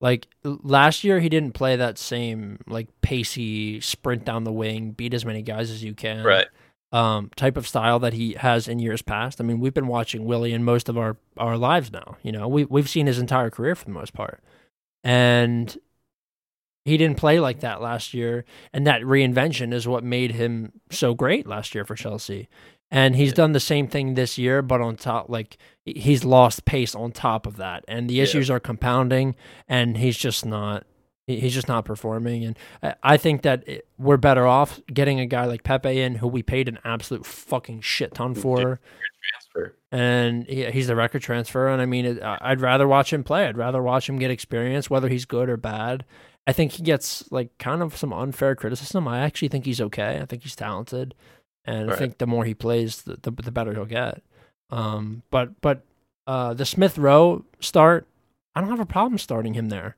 [SPEAKER 1] like last year he didn't play that same like pacey sprint down the wing, beat as many guys as you can.
[SPEAKER 2] Right.
[SPEAKER 1] Um, type of style that he has in years past. I mean, we've been watching Willian most of our, our lives now. You know, we we've seen his entire career for the most part. And he didn't play like that last year, and that reinvention is what made him so great last year for Chelsea. And he's yeah. done the same thing this year, but on top, like he's lost pace on top of that, and the yeah. issues are compounding, and he's just not. He's just not performing, and I think that we're better off getting a guy like Pepe in, who we paid an absolute fucking shit ton for, and he's the record transfer. And I mean, I'd rather watch him play. I'd rather watch him get experience, whether he's good or bad. I think he gets like kind of some unfair criticism. I actually think he's okay. I think he's talented, and right. I think the more he plays, the, the, the better he'll get. Um, but but uh, the Smith Rowe start, I don't have a problem starting him there.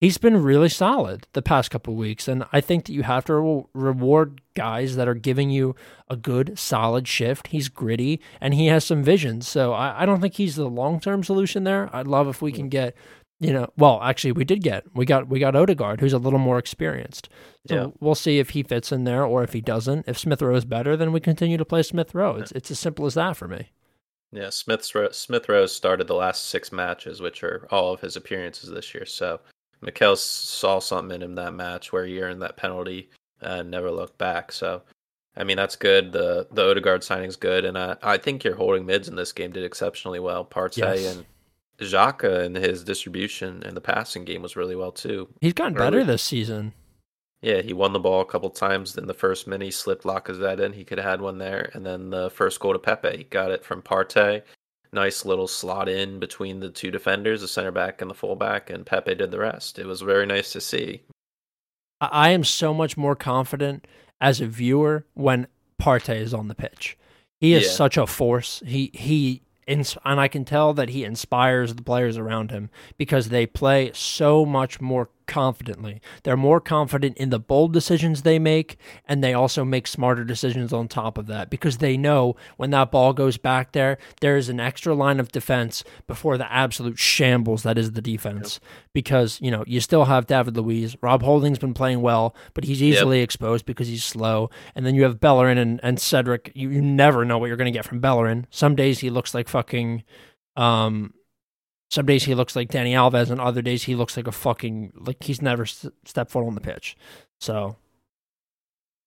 [SPEAKER 1] He's been really solid the past couple weeks, and I think that you have to re- reward guys that are giving you a good, solid shift. He's gritty and he has some vision, so I, I don't think he's the long term solution there. I'd love if we can get you know, well, actually, we did get we got we got Odegaard, who's a little more experienced. So yeah. we'll see if he fits in there or if he doesn't. If Smith Rowe is better, then we continue to play Smith Rowe. It's it's as simple as that for me.
[SPEAKER 2] Yeah, Smith Smith Rowe started the last six matches, which are all of his appearances this year. So Mikel saw something in him that match where he earned that penalty and never looked back. So I mean that's good. The the Odegaard signing's good, and I I think your holding mids in this game did exceptionally well. Partey yes. and Xhaka and his distribution and the passing game was really well too.
[SPEAKER 1] He's gotten early. better this season.
[SPEAKER 2] Yeah, he won the ball a couple times. In the first minute, he slipped Lacazette in. He could have had one there. And then the first goal to Pepe, he got it from Partey. Nice little slot in between the two defenders, the center back and the fullback, and Pepe did the rest. It was very nice to see.
[SPEAKER 1] I am so much more confident as a viewer when Partey is on the pitch. He is yeah. such a force. He he and I can tell that he inspires the players around him because they play so much more confidently. They're more confident in the bold decisions they make, and they also make smarter decisions on top of that because they know when that ball goes back there, there is an extra line of defense before the absolute shambles that is the defense. Yep. Because, you know, you still have David Luiz. Rob Holding's been playing well, but he's easily yep. exposed because he's slow. And then you have Bellerin and, and Cedric. You, you never know what you're going to get from Bellerin. Some days he looks like fucking um some days he looks like Dani Alves, and other days he looks like a fucking like he's never st- stepped foot on the pitch. So,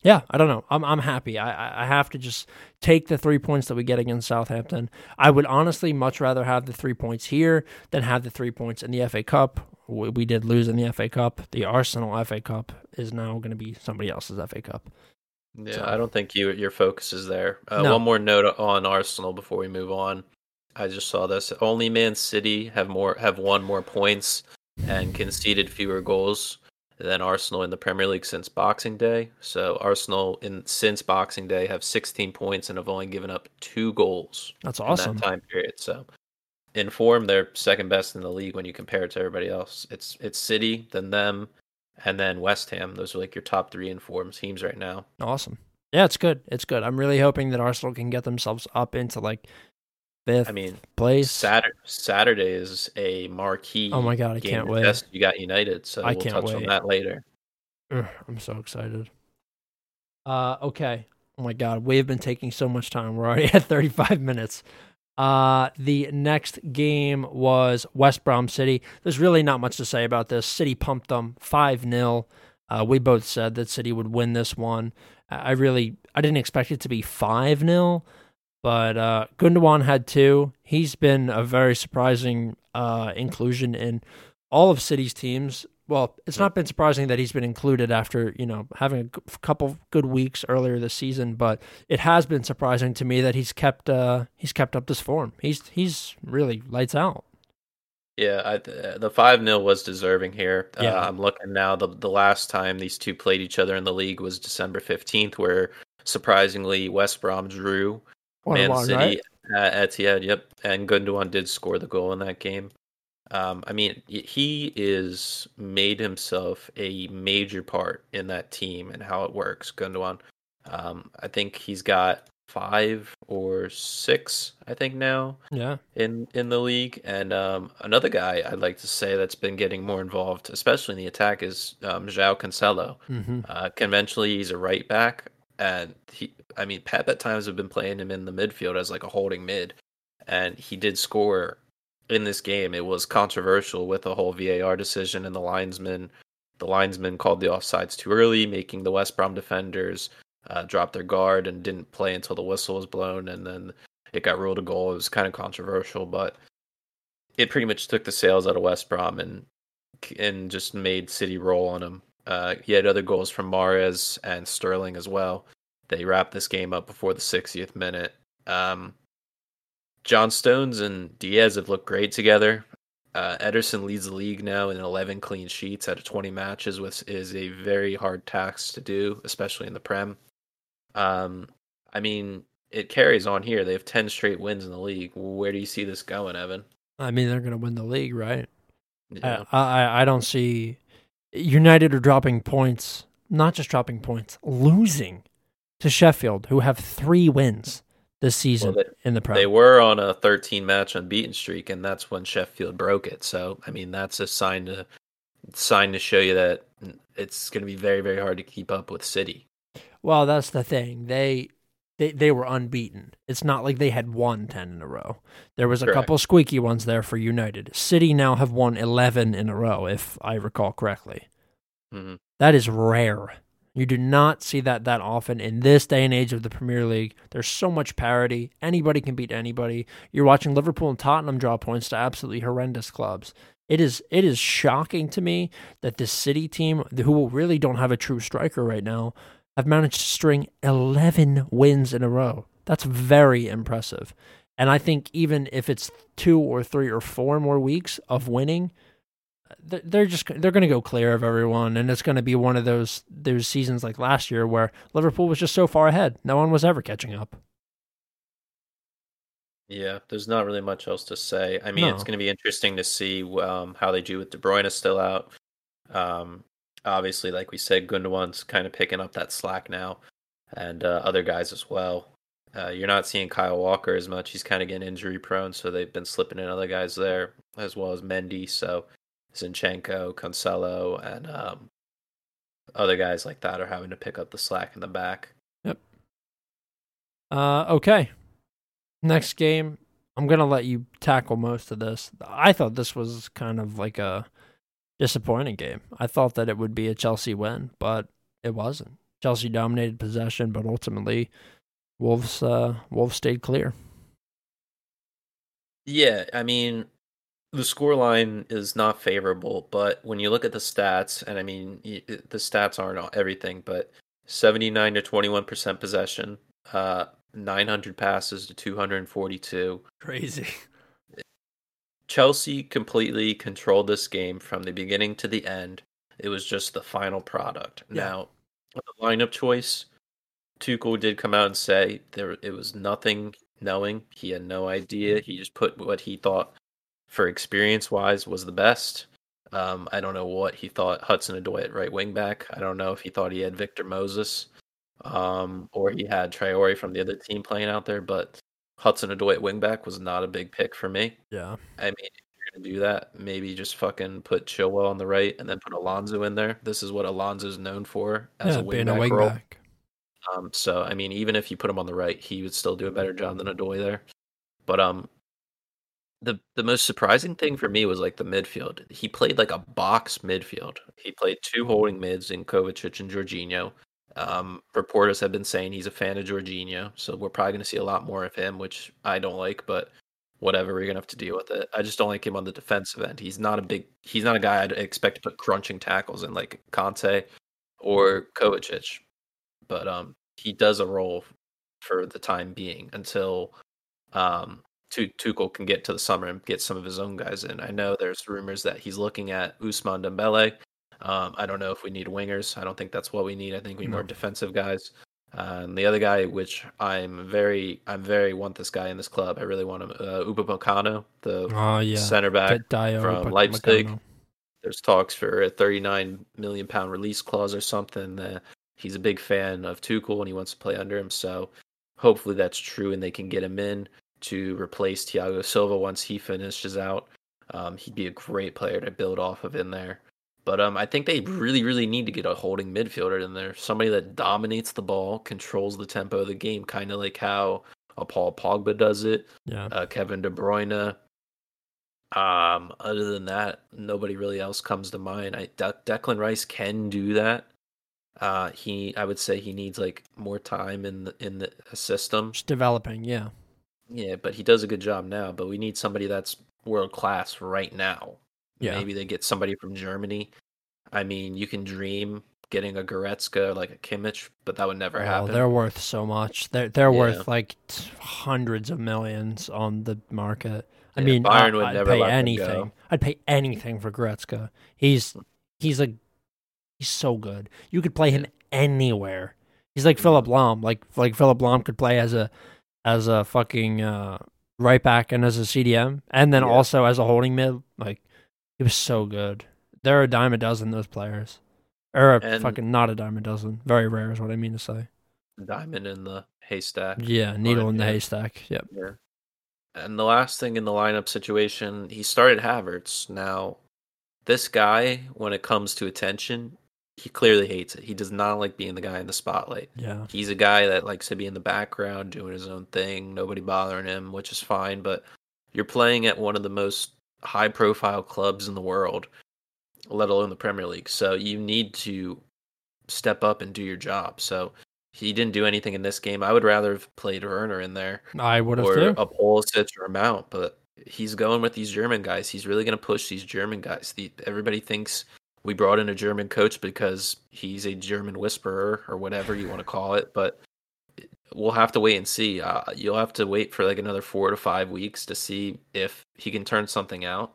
[SPEAKER 1] yeah, I don't know. I'm I'm happy. I I have to just take the three points that we get against Southampton. I would honestly much rather have the three points here than have the three points in the FA Cup. We, we did lose in the FA Cup. The Arsenal FA Cup is now going to be somebody else's FA Cup.
[SPEAKER 2] Yeah, so. I don't think you your focus is there. Uh, no. One more note on Arsenal before we move on. I just saw this. Only Man City have more have won more points and conceded fewer goals than Arsenal in the Premier League since Boxing Day. So Arsenal in since Boxing Day have 16 points and have only given up two goals.
[SPEAKER 1] That's awesome.
[SPEAKER 2] that time period. So in form, they're second best in the league when you compare it to everybody else. It's it's City, then them, and then West Ham. Those are like your top three in form teams right now.
[SPEAKER 1] Awesome. Yeah, it's good. It's good. I'm really hoping that Arsenal can get themselves up into like fifth. I mean, place.
[SPEAKER 2] Saturday, Saturday is a marquee.
[SPEAKER 1] Oh my god, I can't wait.
[SPEAKER 2] You got United, so I we'll can't touch wait. on that later.
[SPEAKER 1] Ugh, I'm so excited. Uh, okay. Oh my god, we have been taking so much time. We're already at 35 minutes. Uh, the next game was West Brom City. There's really not much to say about this. City pumped them 5 0. Uh, we both said that City would win this one. I really, I didn't expect it to be 5 0. But uh, Gundogan had two. He's been a very surprising uh, inclusion in all of City's teams. Well, it's not been surprising that he's been included after you know having a couple good weeks earlier this season, but it has been surprising to me that he's kept uh, he's kept up this form. He's he's really lights out.
[SPEAKER 2] Yeah, I, the five 0 was deserving here. Yeah. Uh, I'm looking now. The the last time these two played each other in the league was December 15th, where surprisingly West Brom drew Man City right? at Etihad, yep. And Gundogan did score the goal in that game. Um, I mean, he is made himself a major part in that team and how it works. Gundogan. Um, I think he's got five or six, I think now.
[SPEAKER 1] Yeah.
[SPEAKER 2] In in the league, and um, another guy I'd like to say that's been getting more involved, especially in the attack, is um, João Cancelo.
[SPEAKER 1] Mm-hmm.
[SPEAKER 2] Uh, conventionally, he's a right back, and he, I mean, Pep at times have been playing him in the midfield as like a holding mid, and he did score in this game. It was controversial with the whole VAR decision and the linesman. The linesman called the offsides too early, making the West Brom defenders uh, drop their guard and didn't play until the whistle was blown, and then it got ruled a goal. It was kind of controversial, but it pretty much took the sails out of West Brom and and just made City roll on him. Uh, he had other goals from Mahrez and Sterling as well. They wrapped this game up before the 60th minute. Um, John Stones and Dias have looked great together. Uh, Ederson leads the league now in 11 clean sheets out of 20 matches, which is a very hard task to do, especially in the Prem. Um, I mean, it carries on here. They have 10 straight wins in the league. Where do you see this going, Evan?
[SPEAKER 1] I mean, they're going to win the league, right?
[SPEAKER 2] Yeah.
[SPEAKER 1] I, I I don't see United are dropping points, not just dropping points, losing to Sheffield, who have three wins this season
[SPEAKER 2] Well,
[SPEAKER 1] in the Prem.
[SPEAKER 2] They were on a 13 match unbeaten streak, and that's when Sheffield broke it. So, I mean, that's a sign to sign to show you that it's going to be very, very hard to keep up with City.
[SPEAKER 1] Well, that's the thing. They they they were unbeaten. It's not like they had won 10 in a row. There was a
[SPEAKER 2] Correct.
[SPEAKER 1] couple squeaky ones there for United. City now have won 11 in a row if I recall correctly.
[SPEAKER 2] Mhm.
[SPEAKER 1] That is rare. You do not see that that often in this day and age of the Premier League. There's so much parity. Anybody can beat anybody. You're watching Liverpool and Tottenham draw points to absolutely horrendous clubs. It is it is shocking to me that this City team, who really don't have a true striker right now, have managed to string 11 wins in a row. That's very impressive. And I think even if it's two or three or four more weeks of winning, they're just they're going to go clear of everyone, and it's going to be one of those those seasons like last year where Liverpool was just so far ahead, no one was ever catching up.
[SPEAKER 2] Yeah, there's not really much else to say. I mean, it's going to be interesting to see um, how they do with De Bruyne still out. Um, obviously, like we said, Gundogan's kind of picking up that slack now, and uh, other guys as well. Uh, you're not seeing Kyle Walker as much. He's kind of getting injury prone, so they've been slipping in other guys there, as well as Mendy. So Zinchenko, Cancelo, and um, other guys like that are having to pick up the slack in the back. Yep.
[SPEAKER 1] Uh, okay. Next game, I'm gonna let you tackle most of this. I thought this was kind of like a disappointing game. I thought that it would be a Chelsea win, but it wasn't. Chelsea dominated possession, but ultimately, Wolves uh, Wolves stayed clear.
[SPEAKER 2] Yeah, I mean, the scoreline is not favorable, but when you look at the stats, and I mean, the stats aren't everything, but 79 to 21% possession, uh, 900 passes to 242.
[SPEAKER 1] Crazy.
[SPEAKER 2] Chelsea completely controlled this game from the beginning to the end. It was just the final product.
[SPEAKER 1] Yeah.
[SPEAKER 2] Now, the lineup choice, Tuchel did come out and say there it was nothing knowing. He had no idea. He just put what he thought for experience wise was the best. Um, I don't know what he thought Hudson Odoi at right wing back. I don't know if he thought he had Victor Moses, um, or he had Traore from the other team playing out there. But Hudson Odoi at wing back was not a big pick for me.
[SPEAKER 1] Yeah.
[SPEAKER 2] I mean, if you're gonna do that, maybe just fucking put Chilwell on the right and then put Alonso in there. This is what Alonso's known for as
[SPEAKER 1] yeah,
[SPEAKER 2] a
[SPEAKER 1] being
[SPEAKER 2] wingback
[SPEAKER 1] a wing
[SPEAKER 2] role.
[SPEAKER 1] back.
[SPEAKER 2] Um, so I mean, even if you put him on the right, he would still do a better job than Odoi there. But um, the the most surprising thing for me was like the midfield. He played like a box midfield. He played two holding mids in Kovacic and Jorginho. Um, reporters have been saying he's a fan of Jorginho, so we're probably going to see a lot more of him, which I don't like, but whatever, we're gonna have to deal with it. I just don't like him on the defensive end. He's not a big. He's not a guy I'd expect to put crunching tackles in like Kanté or Kovacic but um, he does a role for the time being until um, Tuchel can get to the summer and get some of his own guys in. I know there's rumors that he's looking at Ousmane Dembele. Um, I don't know if we need wingers. I don't think that's what we need. I think we need more defensive guys. Uh, and the other guy, which I'm very, I'm very want this guy in this club. I really want him. Uh, Upamecano, the
[SPEAKER 1] Oh yeah,
[SPEAKER 2] center back from. Leipzig. There's talks for a 39 million pound release clause or something. Uh, he's a big fan of Tuchel and he wants to play under him. So hopefully that's true and they can get him in to replace Thiago Silva once he finishes out. Um, he'd be a great player to build off of in there. But um, I think they really, really need to get a holding midfielder in there. Somebody that dominates the ball, controls the tempo of the game, kind of like how a Paul Pogba does it,
[SPEAKER 1] Yeah,
[SPEAKER 2] uh, Kevin De Bruyne. Um, other than that, nobody really else comes to mind. I De- Declan Rice can do that. Uh, he, I would say, he needs like more time in the in the system.
[SPEAKER 1] just developing. Yeah,
[SPEAKER 2] Yeah, but he does a good job now. But we need somebody that's world class right now.
[SPEAKER 1] Yeah.
[SPEAKER 2] Maybe they get somebody from Germany. I mean, you can dream getting a Goretzka like a Kimmich, but that would never
[SPEAKER 1] well,
[SPEAKER 2] happen.
[SPEAKER 1] Oh, they're worth so much. They're they're
[SPEAKER 2] Yeah.
[SPEAKER 1] worth like t- hundreds of millions on the market. I
[SPEAKER 2] Yeah,
[SPEAKER 1] mean,
[SPEAKER 2] Bayern
[SPEAKER 1] I,
[SPEAKER 2] would
[SPEAKER 1] I'd
[SPEAKER 2] never
[SPEAKER 1] pay anything. I'd pay anything for Goretzka. He's he's a he's so good. You could play him anywhere. He's like hmm. Philipp Lahm. Like like Philipp Lahm could play as a as a fucking uh, right back and as a CDM, and then
[SPEAKER 2] Yeah.
[SPEAKER 1] also as a holding mid. Like he was so good. There are a dime a dozen. Those players, or a
[SPEAKER 2] And-
[SPEAKER 1] fucking not a dime a dozen. Very rare is what I mean to say.
[SPEAKER 2] Diamond in the haystack.
[SPEAKER 1] Yeah, needle in the
[SPEAKER 2] yeah.
[SPEAKER 1] haystack. Yep.
[SPEAKER 2] Yeah. And the last thing in the lineup situation, he started Havertz. Now, this guy, when it comes to attention, he clearly hates it. He does not like being the guy in the spotlight.
[SPEAKER 1] Yeah.
[SPEAKER 2] He's a guy that likes to be in the background doing his own thing, nobody bothering him, which is fine. But you're playing at one of the most high profile clubs in the world, let alone the Premier League. So you need to step up and do your job. So he didn't do anything in this game. I would rather have played Werner in there
[SPEAKER 1] I would have
[SPEAKER 2] or
[SPEAKER 1] too.
[SPEAKER 2] a Pulisic or a Mount, but he's going with these German guys. He's really going to push these German guys. The, everybody thinks we brought in a German coach because he's a German whisperer or whatever you want to call it, but we'll have to wait and see. Uh, you'll have to wait for like another four to five weeks to see if he can turn something out.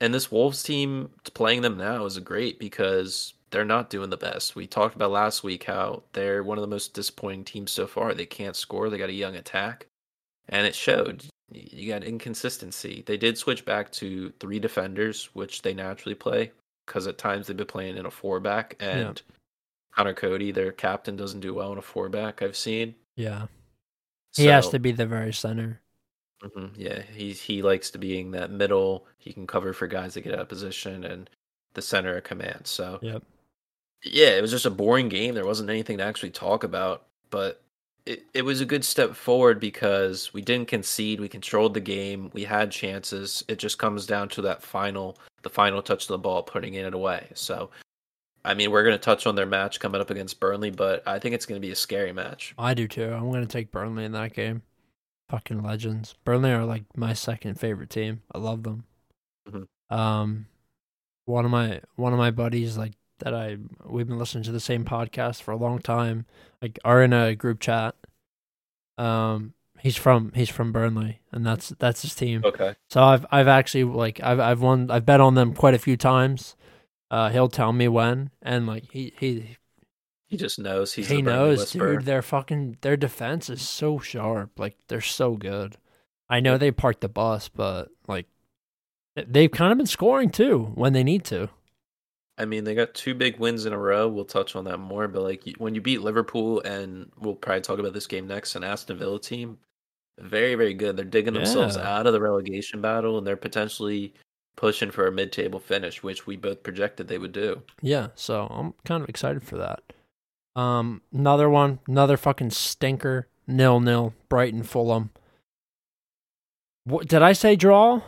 [SPEAKER 2] And this Wolves team playing them now is great because they're not doing the best. We talked about last week how they're one of the most disappointing teams so far. They can't score. They got a young attack, and it showed. You got inconsistency. They did switch back to three defenders, which they naturally play because at times they've been playing in a four back, and Conor Coady, their captain, doesn't do well in a four back. I've seen.
[SPEAKER 1] Yeah. He has to be the very center.
[SPEAKER 2] Mhm, Yeah, he he likes to be in that middle. He can cover for guys that get out of position and the center of command. So
[SPEAKER 1] Yep.
[SPEAKER 2] yeah, it was just a boring game. There wasn't anything to actually talk about, but it, it was a good step forward because we didn't concede. We controlled the game. We had chances. It just comes down to that final, the final touch of the ball, putting it away. So, I mean, we're going to touch on their match coming up against Burnley, but I think it's going to be a scary match.
[SPEAKER 1] I do too. I'm gonna take Burnley in that game. Fucking legends. Burnley are like my second favorite team. I love them.
[SPEAKER 2] Mhm.
[SPEAKER 1] Um, one of my one of my buddies like that I we've been listening to the same podcast for a long time. Like are in a group chat. Um, he's from he's from Burnley, and that's that's his team.
[SPEAKER 2] Okay.
[SPEAKER 1] So I've I've actually like I've I've won I've bet on them quite a few times. Uh, he'll tell me when, and like he he
[SPEAKER 2] He just knows he's
[SPEAKER 1] he knows,
[SPEAKER 2] whisperer.
[SPEAKER 1] dude. Their fucking their defense is so sharp. Like they're so good. I know they parked the bus, but like they've kind of been scoring too when they need to.
[SPEAKER 2] I mean, they got two big wins in a row. We'll touch on that more, but like when you beat Liverpool, and we'll probably talk about this game next, an Aston Villa team, very very good. They're digging themselves
[SPEAKER 1] Yeah.
[SPEAKER 2] out of the relegation battle, and they're potentially pushing for a mid-table finish, which we both projected they would do.
[SPEAKER 1] Yeah, so I'm kind of excited for that. Um, another one, another fucking stinker, nil nil, Brighton Fulham. What did I say? Draw?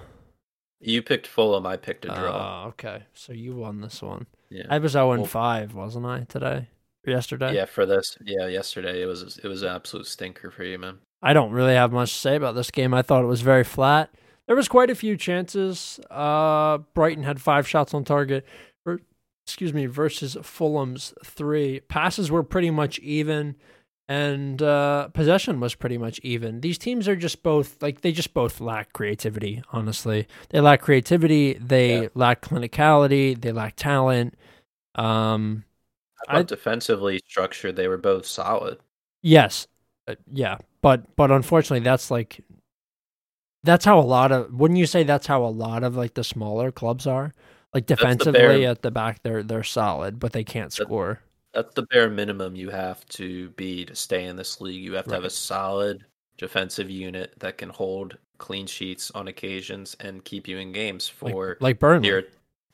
[SPEAKER 2] You picked Fulham, I picked a draw.
[SPEAKER 1] Oh, okay. So you won this one.
[SPEAKER 2] yeah,
[SPEAKER 1] I was 0 and
[SPEAKER 2] Well-
[SPEAKER 1] 5, wasn't I, today? Yesterday?
[SPEAKER 2] yeah. For this, yeah, yesterday it was it was an absolute stinker for you, man.
[SPEAKER 1] I don't really have much to say about this game. I thought it was very flat. There was quite a few chances. Uh, Brighton had five shots on target. ver- excuse me, versus Fulham's three. Passes were pretty much even, and uh, possession was pretty much even. These teams are just both like they just both lack creativity. Honestly, they lack creativity. They
[SPEAKER 2] Yeah.
[SPEAKER 1] lack clinicality. They lack talent. Um,
[SPEAKER 2] I defensively structured, they were both solid.
[SPEAKER 1] Yes, uh, yeah, but but unfortunately, that's like that's how a lot of wouldn't you say that's how a lot of like the smaller clubs are like defensively the bare, at the back they're they're solid but they can't score
[SPEAKER 2] that's the bare minimum you have to be to stay in this league you have to right. have a solid defensive unit that can hold clean sheets on occasions and keep you in games for
[SPEAKER 1] like, like Burnley.
[SPEAKER 2] Your,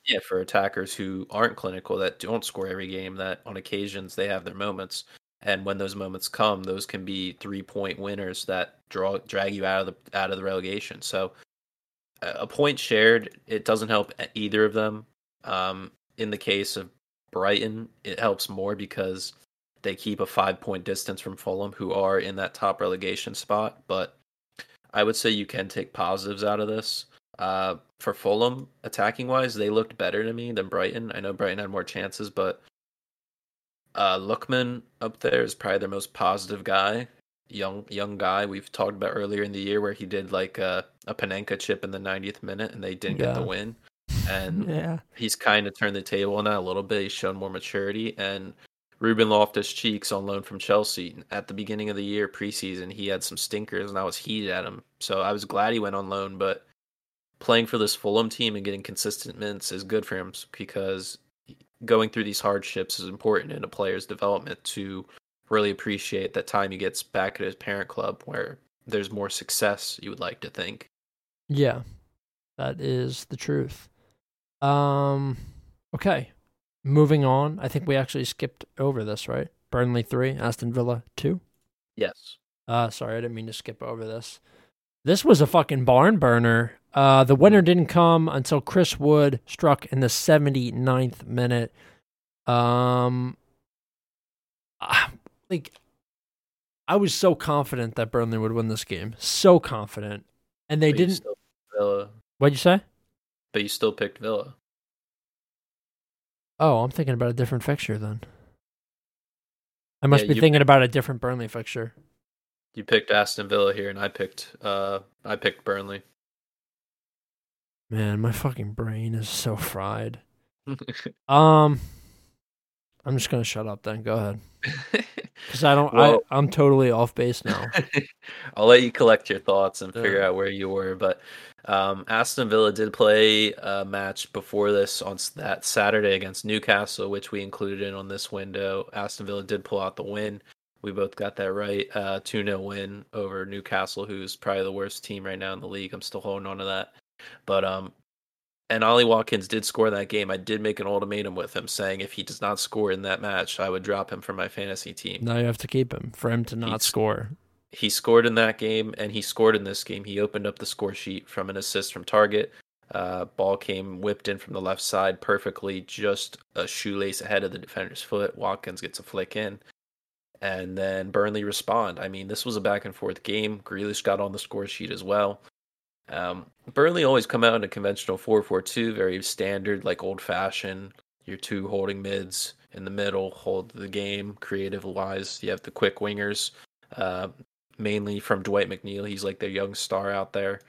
[SPEAKER 2] yeah, for attackers who aren't clinical that don't score every game that on occasions they have their moments. And when those moments come, those can be three point winners that draw drag you out of the out of the relegation. So a point shared, it doesn't help either of them. Um, in the case of Brighton, it helps more because they keep a five point distance from Fulham, who are in that top relegation spot. But I would say you can take positives out of this. Uh, for Fulham, attacking wise, they looked better to me than Brighton. I know Brighton had more chances, but uh, Lookman up there is probably their most positive guy, young young guy. We've talked about earlier in the year where he did like a, a Panenka chip in the 90th minute and they didn't yeah. get the win. And yeah. he's kind of turned the table on that a little bit. He's shown more maturity. And Ruben Loftus Cheeks on loan from Chelsea at the beginning of the year preseason, he had some stinkers and I was heated at him. So I was glad he went on loan, but playing for this Fulham team and getting consistent minutes is good for him because going through these hardships is important in a player's development to really appreciate that time he gets back at his parent club where there's more success you would like to think
[SPEAKER 1] yeah that is the truth um okay moving on i think we actually skipped over this right burnley 3 aston villa 2
[SPEAKER 2] yes
[SPEAKER 1] uh sorry i didn't mean to skip over this this was a fucking barn burner uh, the winner didn't come until Chris Wood struck in the 79th minute. Um, uh, like, I was so confident that Burnley would win this game. So confident. And they didn't.
[SPEAKER 2] Villa.
[SPEAKER 1] What'd you say?
[SPEAKER 2] But you still picked Villa.
[SPEAKER 1] Oh, I'm thinking about a different fixture then. I must yeah, be thinking about a different Burnley fixture.
[SPEAKER 2] You picked Aston Villa here, and I picked uh I picked Burnley.
[SPEAKER 1] Man, my fucking brain is so fried. um, I'm just gonna shut up then. Go ahead, because I don't. Well, I I'm totally off base now.
[SPEAKER 2] I'll let you collect your thoughts and figure out where you were. But um, Aston Villa did play a match before this on that Saturday against Newcastle, which we included in on this window. Aston Villa did pull out the win. We both got that right. Uh, 2 0 win over Newcastle, who's probably the worst team right now in the league. I'm still holding on to that. But um, and Ollie Watkins did score that game. I did make an ultimatum with him saying if he does not score in that match, I would drop him from my fantasy team.
[SPEAKER 1] Now you have to keep him for him to not score.
[SPEAKER 2] He scored in that game and he scored in this game. He opened up the score sheet from an assist from Targett. Uh, ball came whipped in from the left side perfectly, just a shoelace ahead of the defender's foot. Watkins gets a flick in. And then Burnley respond. I mean, this was a back and forth game. Grealish got on the score sheet as well. Um, Burnley always come out in a conventional 4-4-2, very standard, like old fashioned. Your two holding mids in the middle hold the game. Creative wise, you have the quick wingers, uh, mainly from Dwight McNeil. He's like their young star out there.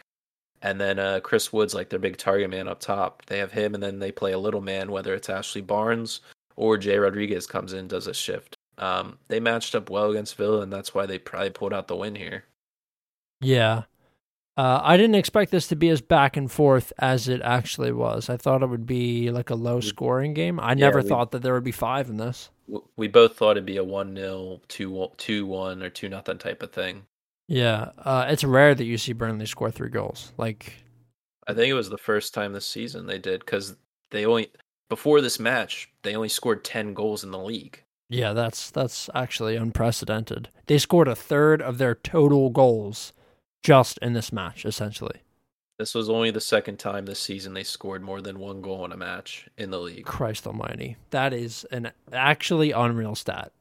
[SPEAKER 2] And then uh, Chris Wood's like their big target man up top. They have him, and then they play a little man, whether it's Ashley Barnes or Jay Rodriguez comes in does a shift. Um, they matched up well against Villa, and that's why they probably pulled out the win here.
[SPEAKER 1] Yeah, uh, I didn't expect this to be as back and forth as it actually was. I thought it would be like a low scoring game. I yeah, never we, thought that there would be five in this.
[SPEAKER 2] We both thought it'd be a 1 0, 2 1, or 2 nothing type of thing.
[SPEAKER 1] Yeah. Uh, it's rare that you see Burnley score three goals. Like,
[SPEAKER 2] I think it was the first time this season they did because they only, before this match, they only scored 10 goals in the league.
[SPEAKER 1] Yeah, that's that's actually unprecedented. They scored a third of their total goals just in this match, essentially.
[SPEAKER 2] This was only the second time this season they scored more than one goal in a match in the league.
[SPEAKER 1] Christ Almighty, that is an actually unreal stat.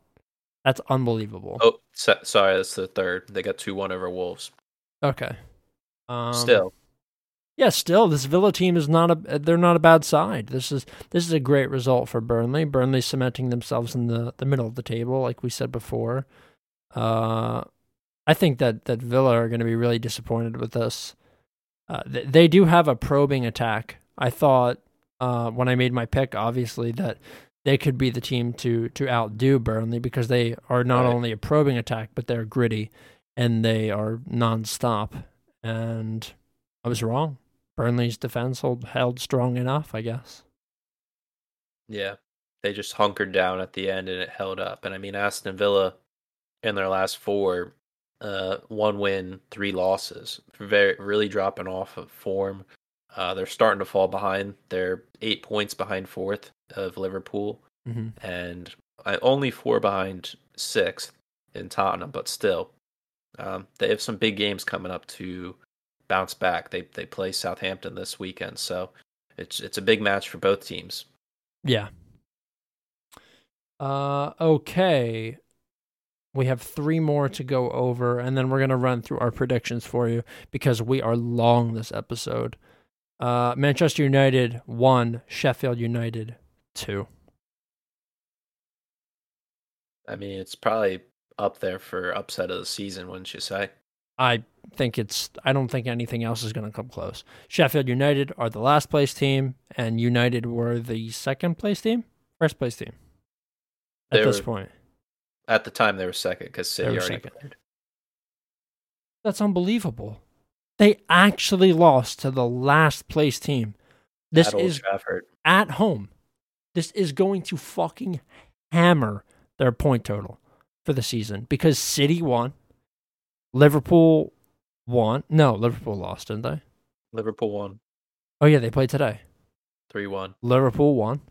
[SPEAKER 1] That's unbelievable.
[SPEAKER 2] Oh, so, sorry, that's the third. They got two one over Wolves.
[SPEAKER 1] Okay.
[SPEAKER 2] Um, still.
[SPEAKER 1] Yeah, still this Villa team is not a they're not a bad side. This is this is a great result for Burnley. Burnley cementing themselves in the, the middle of the table, like we said before. Uh I think that that Villa are going to be really disappointed with this. Uh, th- they do have a probing attack. I thought uh, when I made my pick, obviously that they could be the team to to outdo Burnley because they are not
[SPEAKER 2] Right.
[SPEAKER 1] only a probing attack, but they're gritty and they are nonstop. And I was wrong. Burnley's defense hold, held strong enough, I guess.
[SPEAKER 2] Yeah. They just hunkered down at the end and it held up. And I mean Aston Villa in their last four, uh, one win, three losses. Very really dropping off of form. Uh, they're starting to fall behind. They're eight points behind fourth of Liverpool
[SPEAKER 1] hmm
[SPEAKER 2] and I only four behind sixth in Tottenham, but still, um, they have some big games coming up to bounce back. They they play Southampton this weekend, so it's it's a big match for both teams.
[SPEAKER 1] Yeah. Uh, okay. We have three more to go over, and then we're going to run through our predictions for you because we are long this episode. Uh, Manchester United, one. Sheffield United, two.
[SPEAKER 2] I mean, it's probably up there for upset of the season, wouldn't you say?
[SPEAKER 1] I think it's, I don't think anything else is going to come close. Sheffield United are the last place team, and United were the second place team? First place team at
[SPEAKER 2] They
[SPEAKER 1] this
[SPEAKER 2] were
[SPEAKER 1] point.
[SPEAKER 2] At the time, they were second because City already
[SPEAKER 1] second.
[SPEAKER 2] played.
[SPEAKER 1] That's unbelievable. They actually lost to the last place team. This is
[SPEAKER 2] Trafford.
[SPEAKER 1] at home. This is going to fucking hammer their point total for the season because City won, Liverpool won. No, Liverpool lost, didn't they?
[SPEAKER 2] Liverpool won
[SPEAKER 1] Oh yeah, they played today.
[SPEAKER 2] three one.
[SPEAKER 1] Liverpool won.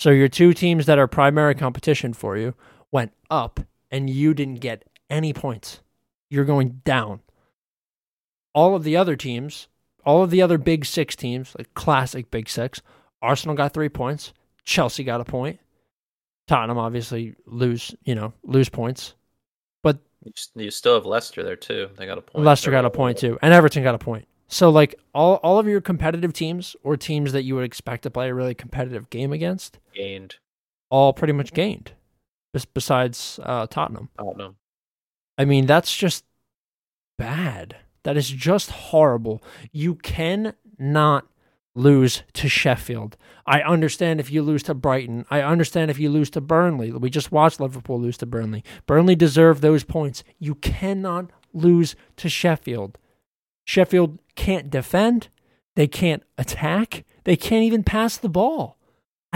[SPEAKER 1] So your two teams that are primary competition for you went up and you didn't get any points. You're going down. All of the other teams, all of the other big six teams, like classic big six, Arsenal got three points, Chelsea got a point, Tottenham obviously lose, you know, lose points.
[SPEAKER 2] But you still have Leicester there too. They got a point.
[SPEAKER 1] Leicester got a point too, and Everton got a point. So like all all of your competitive teams or teams that you would expect to play a really competitive game against,
[SPEAKER 2] gained.
[SPEAKER 1] all pretty much gained, besides uh, Tottenham.
[SPEAKER 2] Tottenham.
[SPEAKER 1] I mean, that's just bad. That is just horrible. You cannot lose to Sheffield. I understand if you lose to Brighton. I understand if you lose to Burnley. We just watched Liverpool lose to Burnley. Burnley deserved those points. You cannot lose to Sheffield. Sheffield can't defend. They can't attack. They can't even pass the ball.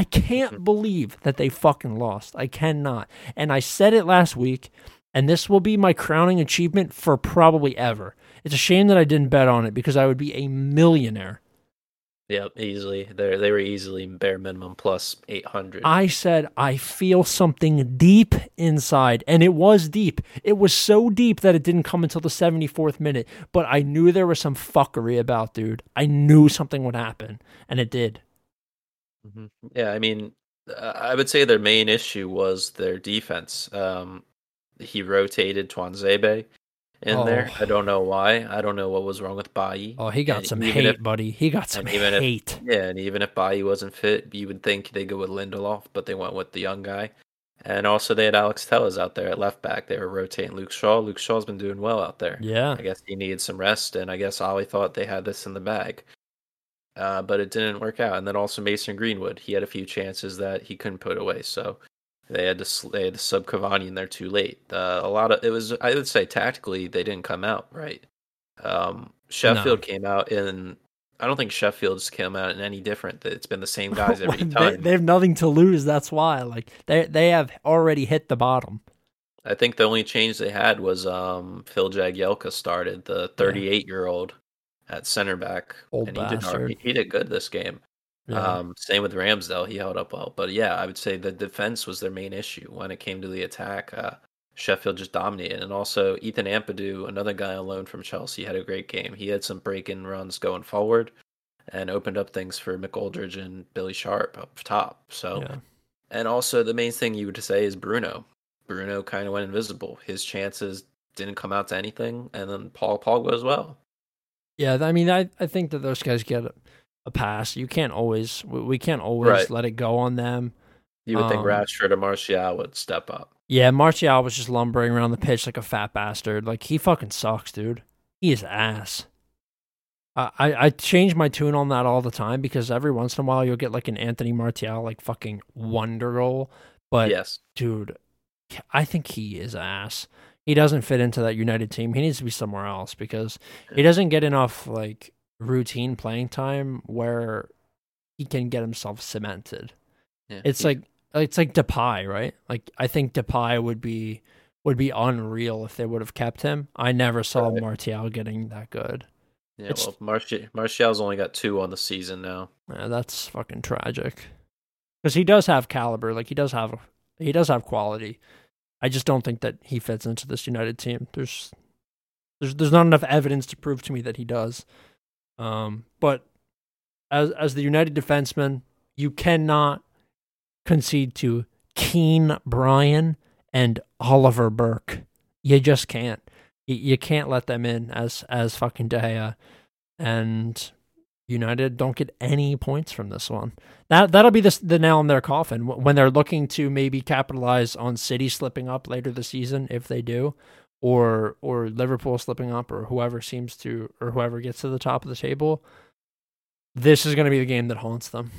[SPEAKER 1] I can't mm-hmm. believe that they fucking lost. I cannot. And I said it last week, and this will be my crowning achievement for probably ever. It's a shame that I didn't bet on it because I would be a millionaire.
[SPEAKER 2] Yep, easily. They they were easily bare minimum plus eight hundred.
[SPEAKER 1] I said I feel something deep inside, and it was deep. It was so deep that it didn't come until the 74th minute, but I knew there was some fuckery about, dude. I knew something would happen, and it did.
[SPEAKER 2] Hmm Yeah, I mean, uh, I would say their main issue was their defense. Um, he rotated Tuanzebe in there.
[SPEAKER 1] Oh.
[SPEAKER 2] I don't know why. I don't know what was wrong with Bailly.
[SPEAKER 1] Oh, he got
[SPEAKER 2] And
[SPEAKER 1] some hate,
[SPEAKER 2] if-
[SPEAKER 1] buddy. He got some
[SPEAKER 2] even if-
[SPEAKER 1] hate.
[SPEAKER 2] Yeah, and even if Bailly wasn't fit, you would think they go with Lindelof, but they went with the young guy. And also, they had Alex Telles out there at left back. They were rotating Luke Shaw. Luke Shaw's been doing well out there.
[SPEAKER 1] yeah.
[SPEAKER 2] I guess he needed some rest, and I guess Ole thought they had this in the bag. Uh, but it didn't work out. And then also Mason Greenwood, he had a few chances that he couldn't put away. So they had to they had to sub Cavani in there too late. Uh, a lot of it was I would say tactically they didn't come out right. Um, Sheffield came out in. I don't think Sheffield's came out in any different. It's been the same guys every
[SPEAKER 1] they,
[SPEAKER 2] time.
[SPEAKER 1] they have nothing to lose. That's why. Like they they have already hit the bottom.
[SPEAKER 2] I think the only change they had was um, Phil Jagielka started, the 38 year old at center back,
[SPEAKER 1] Old
[SPEAKER 2] and he did,
[SPEAKER 1] bastard.
[SPEAKER 2] he, he did good this game.
[SPEAKER 1] Yeah.
[SPEAKER 2] Um, same with Ramsdale, he held up well. But yeah, I would say the defense was their main issue when it came to the attack. Uh, Sheffield just dominated, and also Ethan Ampadu, another guy on loan from Chelsea, had a great game. He had some break-in runs going forward, and opened up things for McGoldrick and Billy Sharp up top. So
[SPEAKER 1] yeah.
[SPEAKER 2] and also, the main thing you would say is Bruno. Bruno kind of went invisible. His chances didn't come out to anything, and then Paul Pogba as well.
[SPEAKER 1] Yeah, I mean, I, I think that those guys get a, a pass. You can't always, we, we can't always
[SPEAKER 2] Right.
[SPEAKER 1] let it go on them.
[SPEAKER 2] You would think
[SPEAKER 1] Um,
[SPEAKER 2] Rashford or Martial would step up.
[SPEAKER 1] Yeah, Martial was just lumbering around the pitch like a fat bastard. Like he fucking sucks, dude. He is ass. I, I I change my tune on that all the time because every once in a while you'll get like an Anthony Martial like fucking wonder goal. But
[SPEAKER 2] yes,
[SPEAKER 1] dude, I think he is ass. He doesn't fit into that United team. He needs to be somewhere else because he doesn't get enough like routine playing time where he can get himself cemented.
[SPEAKER 2] yeah.
[SPEAKER 1] It's like it's like Depay, right? Like I think Depay would be would be unreal if they would have kept him. I never saw
[SPEAKER 2] Right.
[SPEAKER 1] Martial getting that good.
[SPEAKER 2] yeah.
[SPEAKER 1] it's-
[SPEAKER 2] Well, Martial Martial's only got two on the season now.
[SPEAKER 1] Yeah, that's fucking tragic. Because he does have caliber, like he does have he does have quality. I just don't think that he fits into this United team. There's there's there's not enough evidence to prove to me that he does. Um, but as as the United defenseman, you cannot concede to Kean Bryan and Oliver Burke. You just can't. You, you can't let them in as as fucking De Gea. And United don't get any points from this one. That that'll be the the nail in their coffin when they're looking to maybe capitalize on City slipping up later this season if they do, or or Liverpool slipping up, or whoever seems to or whoever gets to the top of the table. This is going to be the game that haunts them.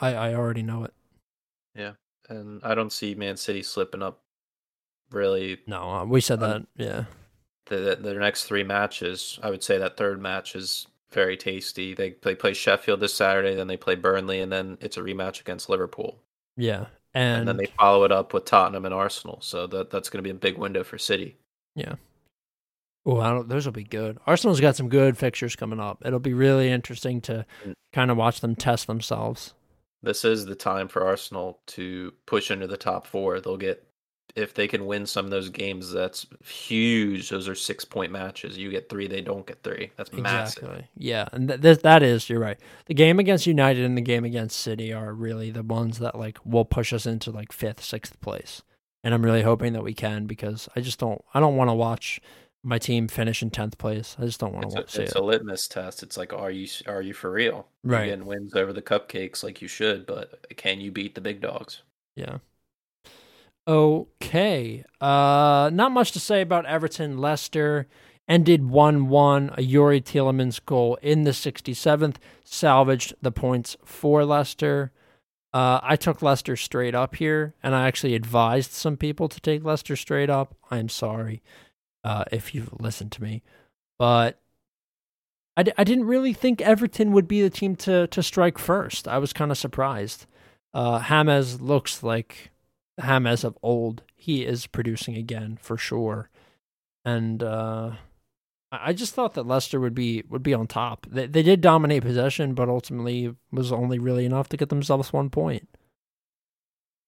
[SPEAKER 1] I I already know it.
[SPEAKER 2] Yeah, and I don't see Man City slipping up. Really,
[SPEAKER 1] No, uh, we said that.
[SPEAKER 2] Um,
[SPEAKER 1] Yeah,
[SPEAKER 2] the, the their next three matches, I would say that third match is very tasty. They they play Sheffield this Saturday, then they play Burnley, and then it's a rematch against Liverpool,
[SPEAKER 1] yeah,
[SPEAKER 2] and,
[SPEAKER 1] and,
[SPEAKER 2] then they follow it up with Tottenham and Arsenal. So that that's going to be a big window for City.
[SPEAKER 1] Yeah. Oh, those will be good. Arsenal's got some good fixtures coming up. It'll be really interesting to
[SPEAKER 2] Mm.
[SPEAKER 1] kind of watch them test themselves.
[SPEAKER 2] This is the time for Arsenal to push into the top four. They'll get if they can win some of those games. That's huge. Those are six point matches. You get three, they don't get three. That's massive.
[SPEAKER 1] Exactly. Yeah, and th- th- that is you're right. The game against United and the game against City are really the ones that like will push us into like fifth, sixth place. And I'm really hoping that we can because I just don't. I don't want to watch my team finish in tenth place. I just don't want to see
[SPEAKER 2] it's
[SPEAKER 1] it.
[SPEAKER 2] a litmus test. It's like, are you are you for real?
[SPEAKER 1] Right.
[SPEAKER 2] Getting wins over the cupcakes like you should, but can you beat the big dogs?
[SPEAKER 1] Yeah. Okay. Uh not much to say about Everton Leicester. Ended 1-1. A Yuri Tielemans goal in the 67th salvaged the points for Leicester. Uh, I took Leicester straight up here, and I actually advised some people to take Leicester straight up. I'm sorry uh, if you've listened to me, but I, d- I didn't really think Everton would be the team to to strike first. I was kind of surprised. Uh, James looks like James of old. He is producing again for sure, and uh, I just thought that Leicester would be would be on top. They they did dominate possession, but ultimately was only really enough to get themselves one point.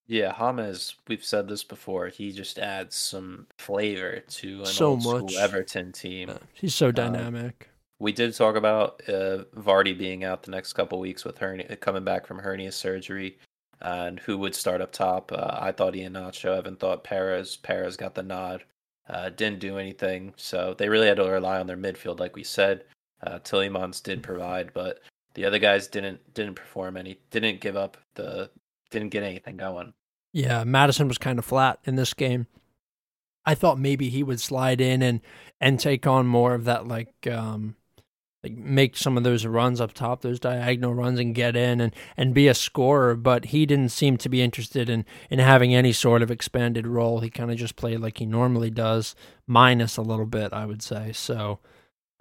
[SPEAKER 2] Yeah, James, we've said this before. He just adds some flavor to an
[SPEAKER 1] So
[SPEAKER 2] old
[SPEAKER 1] much.
[SPEAKER 2] school Everton team.
[SPEAKER 1] Uh, he's so dynamic.
[SPEAKER 2] We did talk about uh, Vardy being out the next couple weeks with hernia, coming back from hernia surgery, and who would start up top. Uh, I thought Ian. Evan thought Perez. Perez got the nod. Uh, didn't do anything, so they really had to rely on their midfield, like we said. Uh, Tielemans did provide, but the other guys didn't didn't perform any. Didn't give up the. Didn't get anything going.
[SPEAKER 1] Yeah, Maddison was kind of flat in this game. I thought maybe he would slide in and and take on more of that like um like make some of those runs up top, those diagonal runs and get in and and be a scorer, but he didn't seem to be interested in in having any sort of expanded role. He kind of just played like he normally does, minus a little bit, I would say. So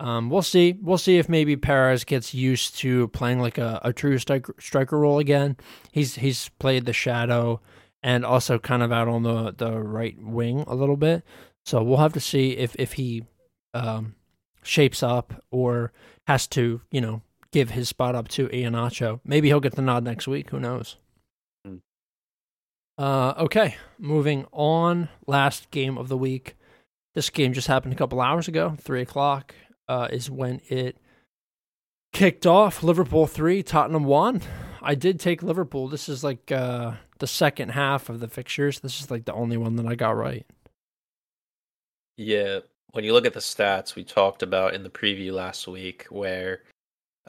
[SPEAKER 1] um, we'll see. We'll see if maybe Perez gets used to playing like a, a true striker, striker role again. He's he's played the shadow and also kind of out on the, the right wing a little bit. So we'll have to see if if he um, shapes up or has to you know give his spot up to Iheanacho. Maybe he'll get the nod next week. Who knows?
[SPEAKER 2] Hmm.
[SPEAKER 1] Uh, okay, moving on. Last game of the week. This game just happened a couple hours ago. Three o'clock uh, is when it kicked off. Liverpool three, Tottenham one. I did take Liverpool. This is like uh, the second half of the fixtures. This is like the only one that I got right.
[SPEAKER 2] Yeah, when you look at the stats we talked about in the preview last week, where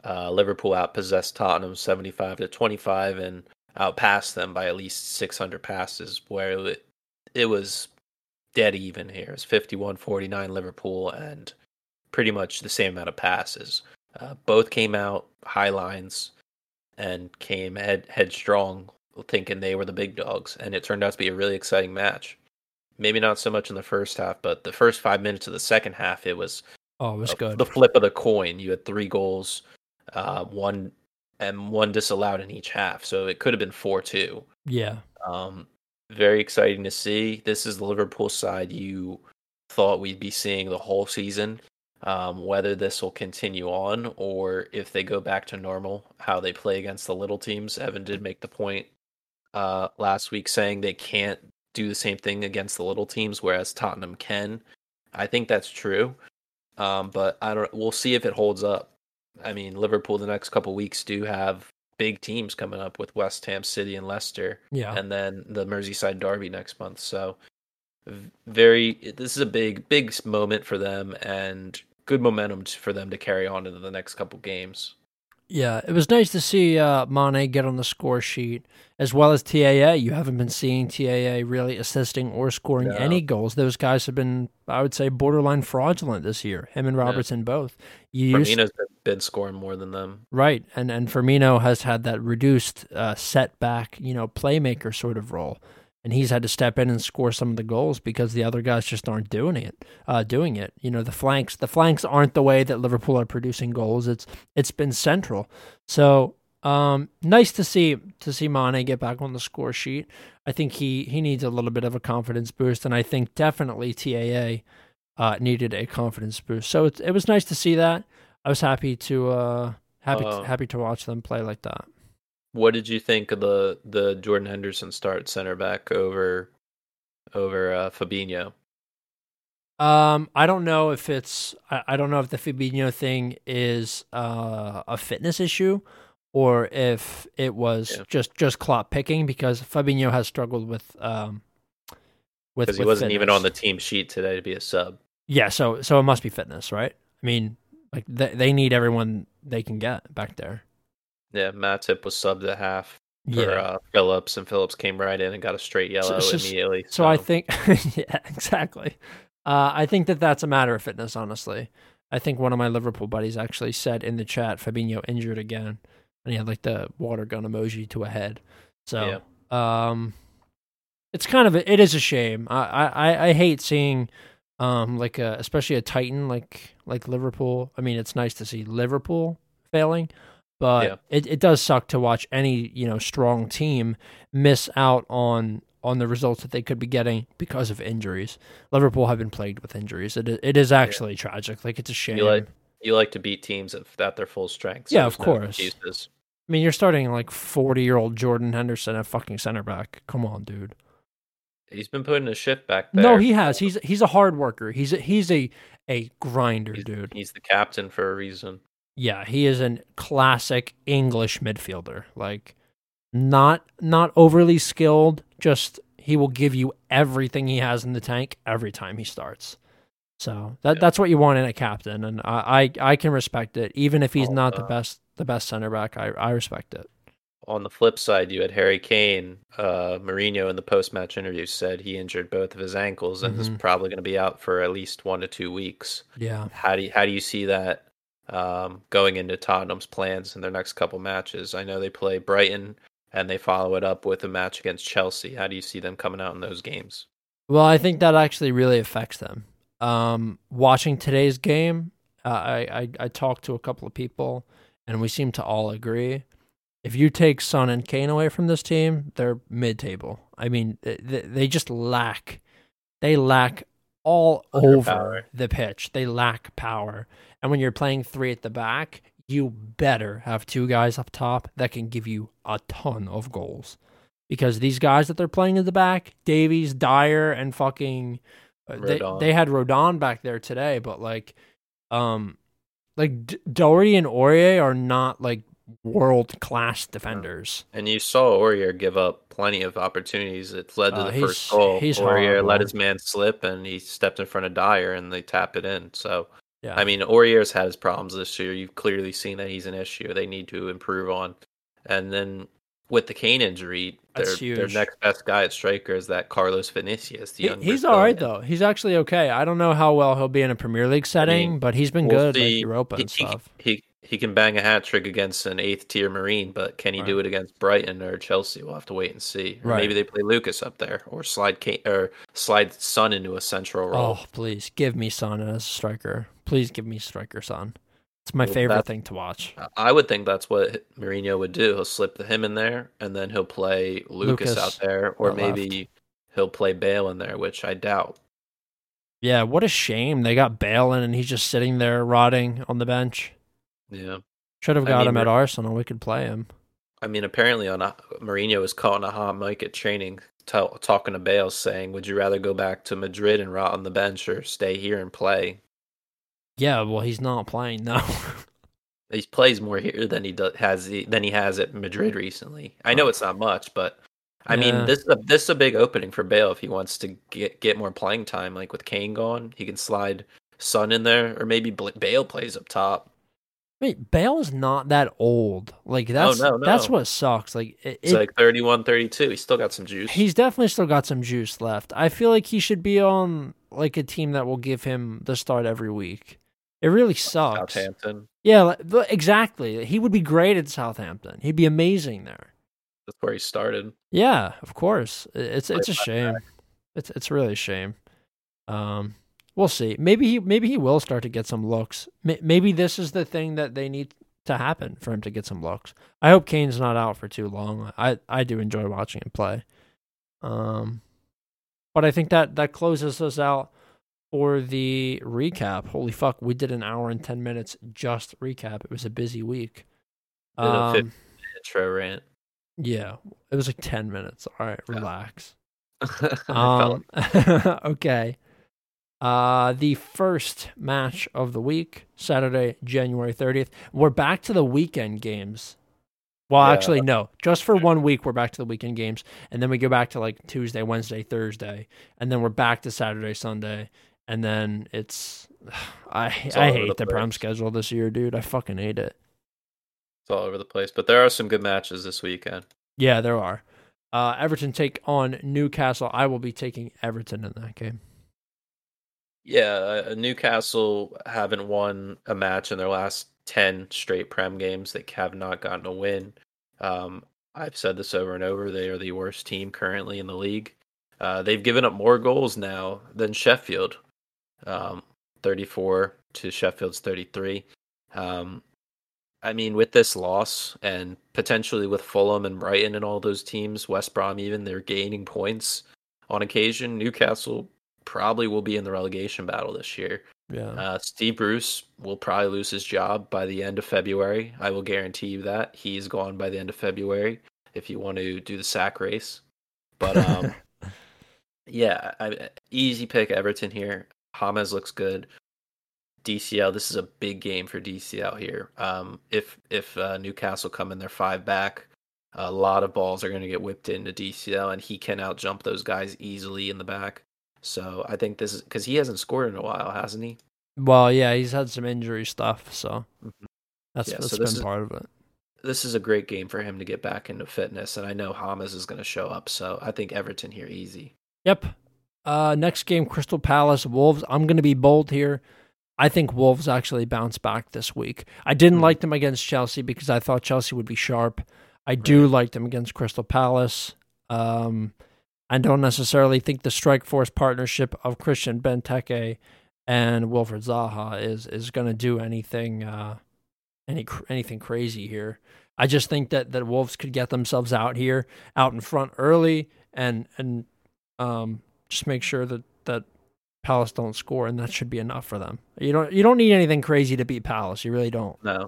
[SPEAKER 2] uh, Liverpool outpossessed Tottenham seventy-five to twenty-five and outpassed them by at least six hundred passes, where it, it was dead even here. It's 51-49 Liverpool and pretty much the same amount of passes. Uh, both came out high lines and came head headstrong, thinking they were the big dogs, and it turned out to be a really exciting match. Maybe not so much in the first half, but the first five minutes of the second half, it was
[SPEAKER 1] Oh, it was
[SPEAKER 2] a-
[SPEAKER 1] good.
[SPEAKER 2] the flip of the coin. You had three goals, uh, one and one disallowed in each half, so it could have been four two.
[SPEAKER 1] yeah.
[SPEAKER 2] Um, very exciting to see. This is the Liverpool side you thought we'd be seeing the whole season. Um, whether this will continue on or if they go back to normal, how they play against the little teams. Evan did make the point uh, last week saying they can't do the same thing against the little teams, whereas Tottenham can. I think that's true, um, but I don't. We'll see if it holds up. I mean, Liverpool the next couple weeks do have big teams coming up with West Ham City and Leicester
[SPEAKER 1] Yeah.
[SPEAKER 2] and then the Merseyside Derby next month. So very this is a big big moment for them and good momentum for them to carry on into the next couple games.
[SPEAKER 1] Yeah, it was nice to see uh, Mane get on the score sheet as well as TAA. You haven't been seeing TAA really assisting or scoring
[SPEAKER 2] No.
[SPEAKER 1] any goals. Those guys have been, I would say, borderline fraudulent this year. Him and Robertson both. You used,
[SPEAKER 2] Firmino's been, been scoring more than them.
[SPEAKER 1] right, and and Firmino has had that reduced uh, setback, you know, playmaker sort of role, and he's had to step in and score some of the goals because the other guys just aren't doing it. Uh, doing it, you know, the flanks, the flanks aren't the way that Liverpool are producing goals. It's it's been central. So um, nice to see to see Mane get back on the score sheet. I think he he needs a little bit of a confidence boost, and I think definitely TAA uh, needed a confidence boost. So it it was nice to see that. I was happy to uh, happy
[SPEAKER 2] Uh,
[SPEAKER 1] happy to watch them play like that.
[SPEAKER 2] What did you think of the the Jordan Henderson start center back over over uh, Fabinho?
[SPEAKER 1] Um, I don't know if it's I, I don't know if the Fabinho thing is uh, a fitness issue or if it was
[SPEAKER 2] Yeah.
[SPEAKER 1] just just clock picking because Fabinho has struggled with um with
[SPEAKER 2] Because he wasn't even on the team sheet today to be a sub.
[SPEAKER 1] yeah. So so it must be fitness, right? I mean, like they they need everyone they can get back there.
[SPEAKER 2] Yeah, Matip was subbed at half for
[SPEAKER 1] Yeah.
[SPEAKER 2] uh, Phillips, and Phillips came right in and got a straight yellow
[SPEAKER 1] so-
[SPEAKER 2] immediately.
[SPEAKER 1] So I think, yeah, exactly. Uh, I think that that's a matter of fitness, honestly. I think one of my Liverpool buddies actually said in the chat, Fabinho injured again, and he had like the water gun emoji to a head. So, um, it's kind of a, it is a shame. I I, I hate seeing, um, like a, especially a Titan like like Liverpool. I mean, it's nice to see Liverpool failing, but
[SPEAKER 2] Yeah.
[SPEAKER 1] it, it does suck to watch any you know strong team miss out on on the results that they could be getting because of injuries. Liverpool have been plagued with injuries. It it is actually tragic. Like it's a shame.
[SPEAKER 2] You like you like to beat teams at, at their full strength.
[SPEAKER 1] Yeah, of course.
[SPEAKER 2] excuses.
[SPEAKER 1] I mean, you're starting like 40 year old Jordan Henderson at fucking center back. Come on, dude.
[SPEAKER 2] He's been putting a shift back there.
[SPEAKER 1] No, he has. He's he's a hard worker. He's a, he's a a grinder,
[SPEAKER 2] He's,
[SPEAKER 1] dude.
[SPEAKER 2] he's the captain for a reason.
[SPEAKER 1] Yeah, he is a classic English midfielder. Like not not overly skilled, just he will give you everything he has in the tank every time he starts. So that
[SPEAKER 2] Yeah.
[SPEAKER 1] that's what you want in a captain, and I, I I can respect it, even if he's
[SPEAKER 2] Oh,
[SPEAKER 1] not the
[SPEAKER 2] uh,
[SPEAKER 1] best the best center back. I I respect it.
[SPEAKER 2] On the flip side, you had Harry Kane. Uh, Mourinho in the post-match interview said he injured both of his ankles and is
[SPEAKER 1] Mhm.
[SPEAKER 2] probably going to be out for at least one to two weeks.
[SPEAKER 1] Yeah.
[SPEAKER 2] How do you, how do you see that um, going into Tottenham's plans in their next couple matches? I know they play Brighton and they follow it up with a match against Chelsea. How do you see them coming out in those games?
[SPEAKER 1] Well, I think that actually really affects them. Um, watching today's game, uh, I, I I talked to a couple of people, and we seem to all agree. If you take Son and Kane away from this team, they're mid-table. I mean, they, they just lack, they lack all
[SPEAKER 2] Under
[SPEAKER 1] over
[SPEAKER 2] power.
[SPEAKER 1] the pitch. They lack power, and when you're playing three at the back, you better have two guys up top that can give you a ton of goals because these guys that they're playing in the back, Davies, Dier, and fucking uh, they they had Rodon back there today, but like, um, like D- Doherty and Aurier are not like world class defenders.
[SPEAKER 2] And you saw Aurier give up plenty of opportunities. It led to
[SPEAKER 1] Uh,
[SPEAKER 2] the first goal.
[SPEAKER 1] he's
[SPEAKER 2] Aurier
[SPEAKER 1] horrible.
[SPEAKER 2] let his man slip and he stepped in front of Dier and they tap it in. So
[SPEAKER 1] Yeah,
[SPEAKER 2] I mean, Aurier's had his problems this year. You've clearly seen that he's an issue. They need to improve on. And then with the Kane injury, their their next best guy at striker is that Carlos Vinicius. The
[SPEAKER 1] He- he's all right though. He's actually okay. I don't know how well he'll be in a Premier League setting, but he's been
[SPEAKER 2] We'll
[SPEAKER 1] good like
[SPEAKER 2] see.
[SPEAKER 1] Europa
[SPEAKER 2] He-
[SPEAKER 1] and
[SPEAKER 2] he-
[SPEAKER 1] stuff.
[SPEAKER 2] He he can bang a hat trick against an eighth tier Marine, but can he do it against Brighton or Chelsea? We'll have to wait and see.
[SPEAKER 1] Right.
[SPEAKER 2] maybe they play Lucas up there, or slide Kane, or slide Son into a central role.
[SPEAKER 1] Oh, please give me Son as a striker. Please give me striker Son. It's my
[SPEAKER 2] Well,
[SPEAKER 1] favorite thing to watch.
[SPEAKER 2] I would think that's what Mourinho would do. He'll slip him in there, and then he'll play Lucas,
[SPEAKER 1] Lucas
[SPEAKER 2] out there, or
[SPEAKER 1] out left.
[SPEAKER 2] maybe he'll play Bale in there, which I doubt.
[SPEAKER 1] Yeah, what a shame they got Bale in and he's just sitting there rotting on the bench.
[SPEAKER 2] Yeah,
[SPEAKER 1] Should have
[SPEAKER 2] I
[SPEAKER 1] got
[SPEAKER 2] mean,
[SPEAKER 1] him at Arsenal. We could play him.
[SPEAKER 2] I mean, apparently on a, Mourinho was caught on a hot mic at training, tell, talking to Bale, saying, "Would you rather go back to Madrid and rot on the bench, or stay here and play?"
[SPEAKER 1] Yeah, well, he's not playing now.
[SPEAKER 2] He plays more here than he does, has he, than he has at Madrid recently. I know it's not much, but I
[SPEAKER 1] Yeah.
[SPEAKER 2] mean this is a, this is a big opening for Bale if he wants to get get more playing time. Like with Kane gone, he can slide Son in there, or maybe Bale plays up top.
[SPEAKER 1] Wait, Bale is not that old. Like oh, that's
[SPEAKER 2] no,
[SPEAKER 1] that's what sucks. Like it,
[SPEAKER 2] It's like 31, 32. He's still got some juice.
[SPEAKER 1] he's definitely still got some juice left. I feel like he should be on like a team that will give him the start every week. It really sucks.
[SPEAKER 2] Southampton.
[SPEAKER 1] Yeah, like, exactly. He would be great at Southampton. He'd be amazing there.
[SPEAKER 2] That's where he started.
[SPEAKER 1] Yeah, of course. It's it's a shame. It's it's really a shame. Um, we'll see. Maybe he maybe he will start to get some looks. Maybe this is the thing that they need to happen for him to get some looks. I hope Kane's not out for too long. I I do enjoy watching him play. Um, but I think that that closes us out for the recap. Holy fuck, we did an hour and ten minutes just recap. It was a busy week. Um,
[SPEAKER 2] Intro rant.
[SPEAKER 1] yeah, it was like ten minutes. All right, relax. Um, okay. Uh, the first match of the week, Saturday, January 30th. We're back to the weekend games. Well,
[SPEAKER 2] Yeah.
[SPEAKER 1] actually, no. Just for one week, we're back to the weekend games. And then we go back to like Tuesday, Wednesday, Thursday. And then we're back to Saturday, Sunday. And then it's. I,
[SPEAKER 2] all
[SPEAKER 1] I hate
[SPEAKER 2] the
[SPEAKER 1] the Prem schedule this year, dude. I fucking hate it.
[SPEAKER 2] it's all over the place, but there are some good matches this weekend.
[SPEAKER 1] Yeah, there are. Uh, Everton take on Newcastle. I will be taking Everton in that game.
[SPEAKER 2] Yeah, uh, Newcastle haven't won a match in their last 10 straight Prem games. They have not gotten a win. Um, I've said this over and over. They are the worst team currently in the league. Uh, they've given up more goals now than Sheffield um, 34 to Sheffield's 33. Um, I mean, with this loss and potentially with Fulham and Brighton and all those teams, West Brom even, they're gaining points on occasion. Newcastle probably will be in the relegation battle this year.
[SPEAKER 1] Yeah.
[SPEAKER 2] Uh, Steve Bruce will probably lose his job by the end of February. I will guarantee you that he's gone by the end of February. If you want to do the sack race, but um, yeah, I, easy pick Everton here. James looks good. DCL, this is a big game for DCL here. Um, if if uh, Newcastle come in their five back, a lot of balls are going to get whipped into DCL, and he can outjump those guys easily in the back. So I think this is because he hasn't scored in a while, hasn't he?
[SPEAKER 1] Well, yeah, he's had some injury stuff, so
[SPEAKER 2] Mhm.
[SPEAKER 1] that's
[SPEAKER 2] Yeah,
[SPEAKER 1] that's
[SPEAKER 2] so
[SPEAKER 1] been
[SPEAKER 2] is-
[SPEAKER 1] part of it.
[SPEAKER 2] This is a great game for him to get back into fitness, and I know James is going to show up. So I think Everton here easy.
[SPEAKER 1] Yep. Uh, next game, Crystal Palace Wolves. I'm going to be bold here. I think Wolves actually bounce back this week. I didn't
[SPEAKER 2] Hmm.
[SPEAKER 1] like them against Chelsea because I thought Chelsea would be sharp. I do like them against Crystal Palace. Um, I don't necessarily think the strike force partnership of Christian Benteke and Wilfried Zaha is is going to do anything uh, any anything crazy here. I just think that that Wolves could get themselves out here, out in front early, and and um, just make sure that that Palace don't score, and that should be enough for them. You don't you don't need anything crazy to beat Palace. You really don't.
[SPEAKER 2] No,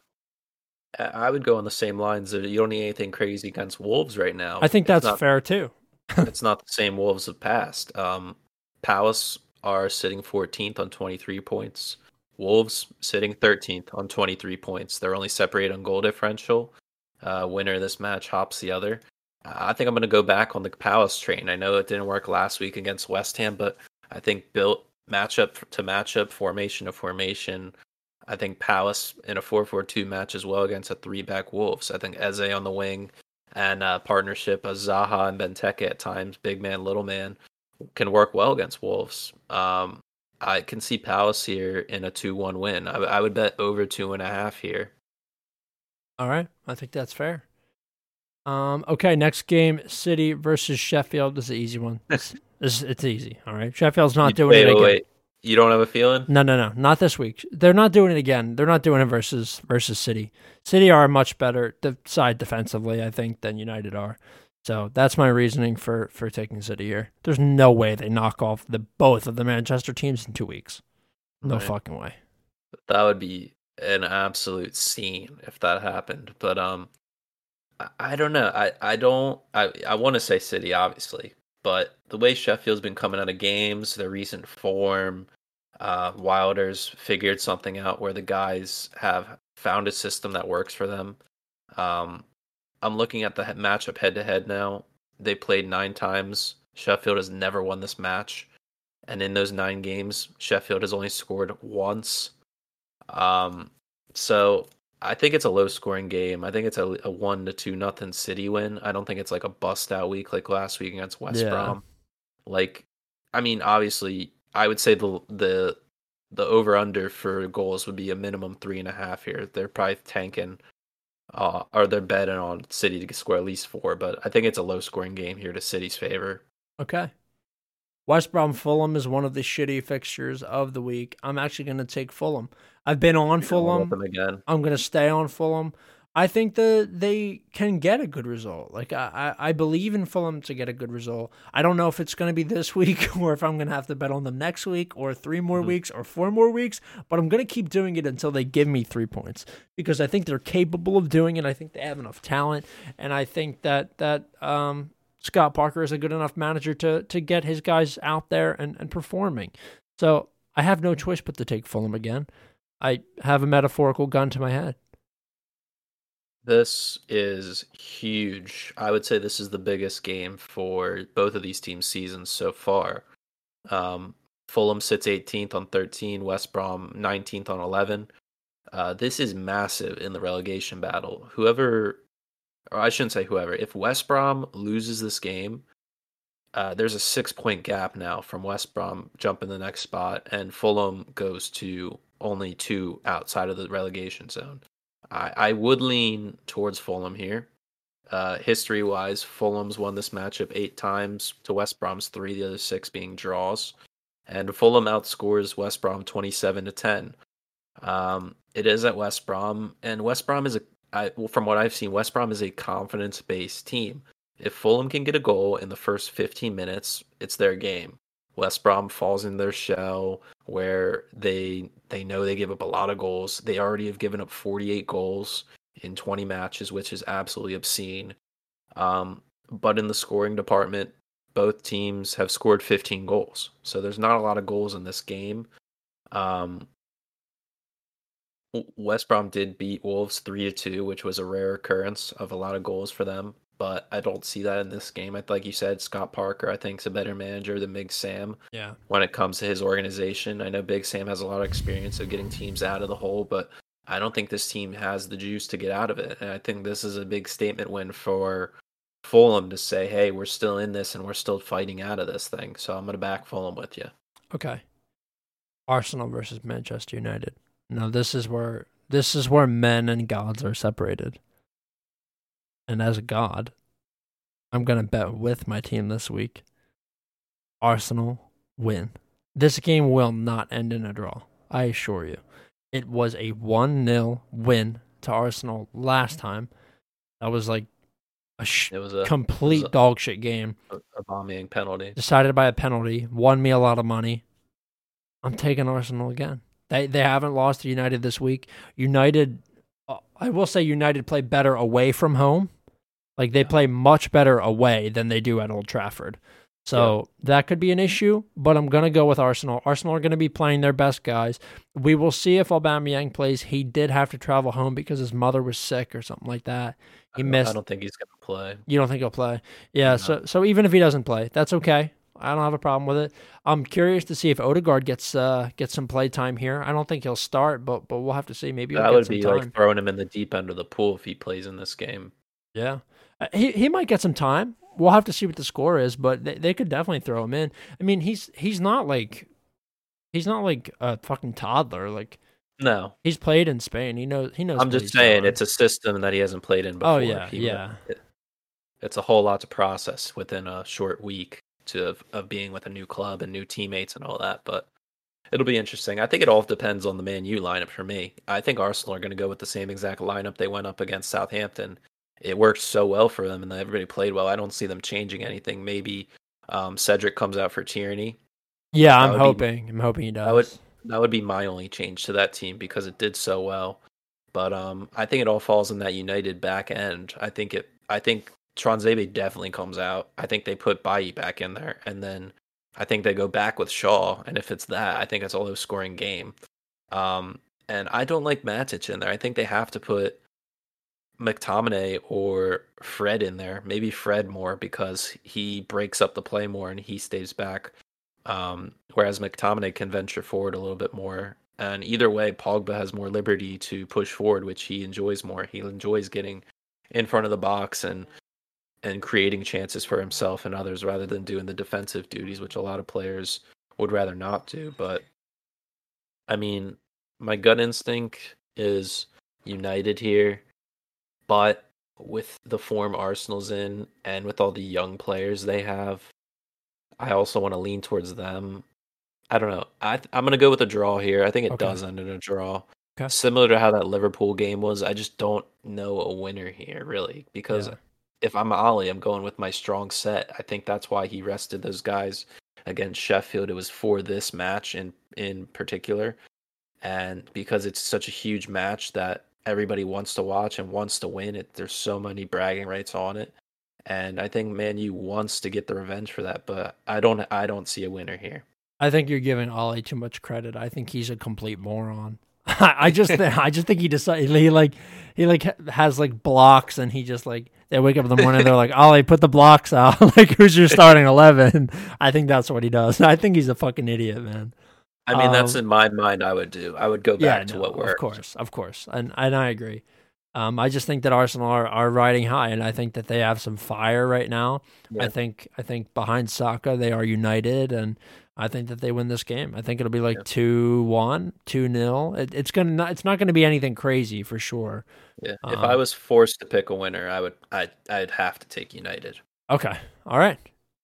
[SPEAKER 2] I would go on the same lines. That you don't need anything crazy against Wolves right now.
[SPEAKER 1] I think that's
[SPEAKER 2] not,
[SPEAKER 1] fair too.
[SPEAKER 2] it's not the same Wolves of past. Um, Palace are sitting 14th on 23 points. Wolves sitting 13th on 23 points. They're only separated on goal differential. Uh, winner of this match hops the other. I think I'm going to go back on the Palace train. I know it didn't work last week against West Ham, but I think built matchup to matchup, formation to formation. I think Palace in a 4-4-2 match as well against a three-back Wolves. I think Eze on the wing and uh, partnership of Zaha and Benteke at times, big man, little man, can work well against Wolves. Um, I can see Palace here in a 2-1 win. I, I would bet over two and a half here.
[SPEAKER 1] All right, I think that's fair. Um, okay, next game: City versus Sheffield. This is an easy one. It's, it's, easy. All right, Sheffield's not
[SPEAKER 2] You-
[SPEAKER 1] doing
[SPEAKER 2] wait,
[SPEAKER 1] it
[SPEAKER 2] wait,
[SPEAKER 1] again.
[SPEAKER 2] wait. You don't have a feeling?
[SPEAKER 1] No, no, no, not this week. They're not doing it again. They're not doing it versus versus City. City are much better de- side defensively, I think, than United are. So that's my reasoning for for taking City here. There's no way they knock off the both of the Manchester teams in two weeks. No
[SPEAKER 2] Right.
[SPEAKER 1] fucking way.
[SPEAKER 2] That would be an absolute scene if that happened. But um, I, don't know. I I don't. I I want to say City, obviously, but the way Sheffield's been coming out of games, their recent form, uh, Wilder's figured something out where the guys have found a system that works for them. Um, I'm looking at the matchup head to head now. They played nine times. Sheffield has never won this match, and in those nine games, Sheffield has only scored once. Um, so I think it's a low scoring game. I think it's a, a one to two nothing City win. I don't think it's like a bust out week like last week against West
[SPEAKER 1] Yeah.
[SPEAKER 2] Brom. Like, I mean, obviously, I would say the the the over under for goals would be a minimum three and a half here. They're probably tanking, uh, or they're betting on City to score at least four. But I think it's a low scoring game here to City's favor.
[SPEAKER 1] Okay. West Brom Fulham is one of the shitty fixtures of the week. I'm actually going to take Fulham. I've been on
[SPEAKER 2] You're going with
[SPEAKER 1] Fulham.
[SPEAKER 2] again.
[SPEAKER 1] I'm going to stay on Fulham. I think that they can get a good result. Like I, I believe in Fulham to get a good result. I don't know if it's going to be this week or if I'm going to have to bet on them next week or three more
[SPEAKER 2] Mhm.
[SPEAKER 1] weeks or four more weeks. But I'm going to keep doing it until they give me three points because I think they're capable of doing it. I think they have enough talent, and I think that that um, Scott Parker is a good enough manager to to get his guys out there and, and performing. So I have no choice but to take Fulham again. I have a metaphorical gun to my head.
[SPEAKER 2] This is huge. I would say this is the biggest game for both of these teams' seasons so far. Um, Fulham sits 18th on 13, West Brom 19th on 11. Uh, this is massive in the relegation battle. Whoever, or I shouldn't say whoever, if West Brom loses this game, uh, there's a six point gap now from West Brom jumping the next spot, and Fulham goes to only two outside of the relegation zone. I, I would lean towards Fulham here. Uh, history wise, Fulham's won this matchup eight times to West Brom's three, the other six being draws. And Fulham outscores West Brom 27 to 10. Um, it is at West Brom, and West Brom is a, I, well, from what I've seen, West Brom is a confidence based team. If Fulham can get a goal in the first 15 minutes, it's their game. West Brom falls in their shell where they they know they give up a lot of goals. They already have given up 48 goals in 20 matches, which is absolutely obscene. Um, but in the scoring department, both teams have scored 15 goals, so there's not a lot of goals in this game. Um, West Brom did beat Wolves three to two, which was a rare occurrence of a lot of goals for them. But I don't see that in this game. I like you said, Scott Parker, I think, is a better manager than Big Sam
[SPEAKER 1] Yeah.
[SPEAKER 2] when it comes to his organization. I know Big Sam has a lot of experience of getting teams out of the hole, but I don't think this team has the juice to get out of it. And I think this is a big statement win for Fulham to say, hey, we're still in this and we're still fighting out of this thing. So I'm going to back Fulham with you.
[SPEAKER 1] Okay. Arsenal versus Manchester United. Now this is where this is where men and gods are separated. And as a god, I'm gonna bet with my team this week. Arsenal win. This game will not end in a draw. I assure you. It was a 1 0 win to Arsenal last time. That was like a sh-
[SPEAKER 2] It was a,
[SPEAKER 1] complete
[SPEAKER 2] a-
[SPEAKER 1] dog shit game.
[SPEAKER 2] a, a bombing penalty.
[SPEAKER 1] decided by a penalty, won me a lot of money. I'm taking Arsenal again. They they haven't lost to United this week. United, uh, I will say United play better away from home. Like they play much better away than they do at Old Trafford. So that could be an issue, but I'm gonna go with Arsenal. Arsenal are gonna be playing their best guys. We will see if Aubameyang plays. He did have to travel home because his mother was sick or something like that. He
[SPEAKER 2] I
[SPEAKER 1] missed
[SPEAKER 2] I don't think he's going to play.
[SPEAKER 1] you don't think he'll play? Yeah.
[SPEAKER 2] No.
[SPEAKER 1] So so even if he doesn't play, that's okay. I don't have a problem with it. I'm curious to see if Odegaard gets uh gets some play time here. I don't think he'll start, but but we'll have to see. Maybe
[SPEAKER 2] That would be
[SPEAKER 1] time.
[SPEAKER 2] like throwing him in the deep end of the pool if he plays in this game.
[SPEAKER 1] yeah, Uh, he he might get some time. We'll have to see what the score is, but they, they could definitely throw him in. I mean, he's he's not like he's not like a fucking toddler. Like
[SPEAKER 2] No,
[SPEAKER 1] He's played in Spain. He knows. He knows.
[SPEAKER 2] I'm just saying it's a system that he hasn't played in oh, before.
[SPEAKER 1] Oh, yeah,
[SPEAKER 2] He-
[SPEAKER 1] yeah.
[SPEAKER 2] it- it's a whole lot to process within a short week to of, of being with a new club and new teammates and all that. But it'll be interesting. I think it all depends on the Man U lineup for me. I think Arsenal are going to go with the same exact lineup they went up against Southampton. It worked so well for them, and everybody played well. I don't see them changing anything. Maybe um, Cedric comes out for Tierney.
[SPEAKER 1] Yeah,
[SPEAKER 2] that
[SPEAKER 1] I'm
[SPEAKER 2] would be-
[SPEAKER 1] hoping. I'm hoping he does.
[SPEAKER 2] would- That would be my only change to that team because it did so well. But um, I think it all falls in that United back end. I think it. I think Tuanzebe definitely comes out. I think they put Bailly back in there, and then I think they go back with Shaw. And if it's that, I think it's a low scoring game. Um, and I don't like Matic in there. I think they have to put McTominay or Fred in there. Maybe Fred more because he breaks up the play more and he stays back. Um, whereas McTominay can venture forward a little bit more. And either way, Pogba has more liberty to push forward, which he enjoys more. He enjoys getting in front of the box and and creating chances for himself and others rather than doing the defensive duties, which a lot of players would rather not do. But I mean, my gut instinct is United here, but with the form Arsenal's in and with all the young players they have, I also want to lean towards them. I don't know. I th- I'm gonna go with a draw here. I think it
[SPEAKER 1] Okay.
[SPEAKER 2] does end in a draw.
[SPEAKER 1] Okay.
[SPEAKER 2] Similar to how that Liverpool game was, I just don't know a winner here really because
[SPEAKER 1] Yeah.
[SPEAKER 2] if I'm Ole, I'm going with my strong set. I think that's why he rested those guys against Sheffield. It was for this match in in particular, and because it's such a huge match that everybody wants to watch and wants to win. It there's so many bragging rights on it, and I think Man U wants to get the revenge for that. But I don't I don't see a winner here.
[SPEAKER 1] I think you're giving Ole too much credit. I think he's a complete moron. I just, th- I just think he decided he like, he like has like blocks, and he just like they wake up in the morning, they're like, Ole, put the blocks out. like, who's your starting eleven? I think that's what he does. I think he's a fucking idiot, man.
[SPEAKER 2] I mean, that's
[SPEAKER 1] Um,
[SPEAKER 2] in my mind. I would do. I would go back
[SPEAKER 1] yeah,
[SPEAKER 2] to
[SPEAKER 1] no,
[SPEAKER 2] what worked.
[SPEAKER 1] of course, of course, and and I agree. Um, I just think that Arsenal are, are riding high, and I think that they have some fire right now. I think I think behind Saka they are united, and I think that they win this game. I think it'll be like
[SPEAKER 2] Yeah.
[SPEAKER 1] two one, two nil. It, it's gonna not, it's not gonna be anything crazy for sure.
[SPEAKER 2] Yeah. If I
[SPEAKER 1] Um,
[SPEAKER 2] was forced to pick a winner, I would. I I'd have to take United.
[SPEAKER 1] Okay, all right.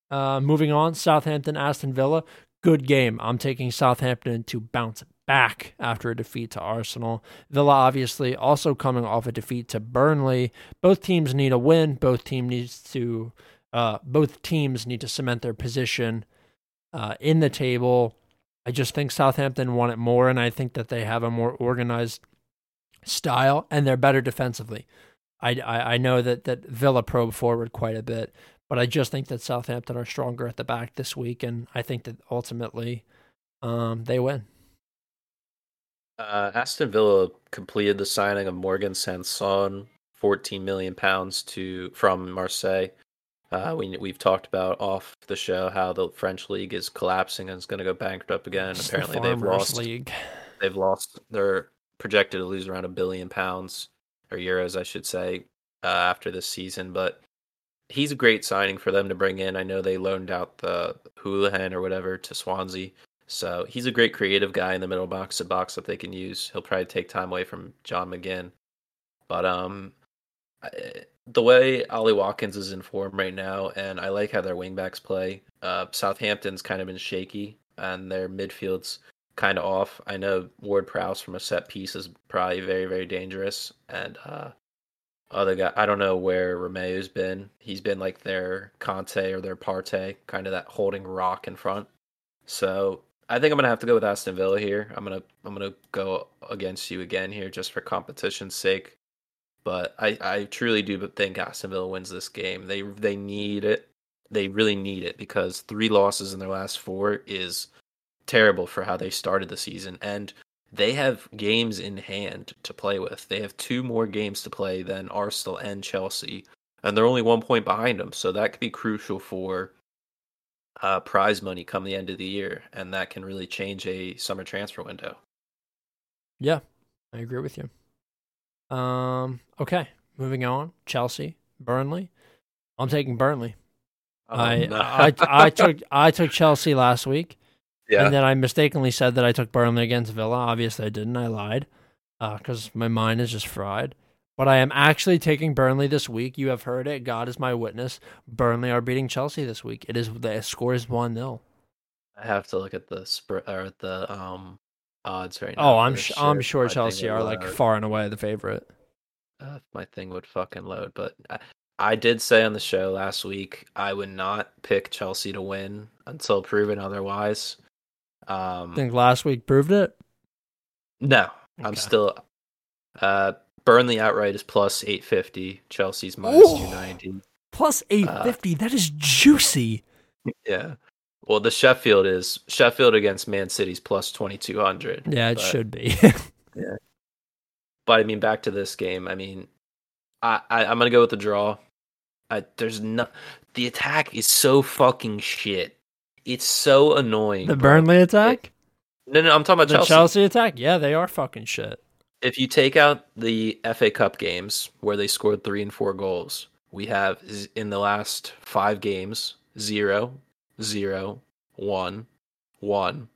[SPEAKER 1] Uh, moving on, Southampton, Aston Villa. Good game. I'm taking Southampton to bounce back after a defeat to Arsenal. Villa obviously also coming off a defeat to Burnley. Both teams need a win. Both team needs to. Uh, both teams need to cement their position uh, in the table. I just think Southampton want it more, and I think that they have a more organized style, and they're better defensively. I, I, I know that, that Villa probe forward quite a bit, but I just think that Southampton are stronger at the back this week, and I think that ultimately um, they win.
[SPEAKER 2] Uh, Aston Villa completed the signing of Morgan Sanson, 14 million pounds to from Marseille. Uh, we we've talked about off the show how the French league is collapsing and is going to go bankrupt again.
[SPEAKER 1] It's the
[SPEAKER 2] Apparently, they've lost.
[SPEAKER 1] League.
[SPEAKER 2] They've lost. They're projected to lose around a billion pounds or euros, I should say, uh, after this season. But he's a great signing for them to bring in. I know they loaned out the Hourihane or whatever to Swansea. So he's a great creative guy in the middle box to box that they can use. He'll probably take time away from John McGinn. But um, the way Ollie Watkins is in form right now, and I like how their wingbacks play. Uh, Southampton's kind of been shaky, and their midfield's kind of off. I know Ward Prowse from a set piece is probably very, very dangerous, and uh, other guy, I don't know where Romeu's been. He's been like their Conte or their Partey, kind of that holding rock in front. So I think I'm gonna have to go with Aston Villa here. I'm gonna I'm gonna go against you again here just for competition's sake. But I, I truly do think Aston Villa wins this game. They they need it. They really need it because three losses in their last four is terrible for how they started the season. And they have games in hand to play with. They have two more games to play than Arsenal and Chelsea, and they're only one point behind them. So that could be crucial for uh, prize money come the end of the year, and that can really change a summer transfer window.
[SPEAKER 1] Yeah, I agree with you. Um, okay, moving on. Chelsea, Burnley. I'm taking Burnley. I,
[SPEAKER 2] Um,
[SPEAKER 1] I I took I took Chelsea last week.
[SPEAKER 2] Yeah.
[SPEAKER 1] And then I mistakenly said that I took Burnley against Villa. Obviously, I didn't. I lied because my mind is just fried. But I am actually taking Burnley this week. You have heard it. God is my witness. Burnley are beating Chelsea this week. It is the score is one 0
[SPEAKER 2] I have to look at the spread or the um odds right now.
[SPEAKER 1] Oh, I'm sh- I'm sure Chelsea are like
[SPEAKER 2] load.
[SPEAKER 1] far and away the favorite.
[SPEAKER 2] Uh, my thing would fucking load, but I, I did say on the show last week I would not pick Chelsea to win until proven otherwise. Um,
[SPEAKER 1] I think last week proved it.
[SPEAKER 2] no, I'm still. Uh, Burnley outright is plus eight fifty. Chelsea's minus
[SPEAKER 1] Ooh.
[SPEAKER 2] two ninety.
[SPEAKER 1] plus eight fifty. that is juicy.
[SPEAKER 2] Yeah. Well, the Sheffield is Sheffield against Man City's plus twenty two hundred.
[SPEAKER 1] Yeah, it
[SPEAKER 2] but,
[SPEAKER 1] should be. yeah.
[SPEAKER 2] But I mean, back to this game. I mean, I, I I'm gonna go with the draw. I, there's no the attack is so fucking shit. It's so annoying.
[SPEAKER 1] the
[SPEAKER 2] bro.
[SPEAKER 1] Burnley attack,
[SPEAKER 2] No, no, I'm talking about
[SPEAKER 1] the
[SPEAKER 2] Chelsea.
[SPEAKER 1] Chelsea attack. Yeah, they are fucking shit.
[SPEAKER 2] If you take out the FA Cup games where they scored three and four goals, we have in the last five games zero, zero, one, one,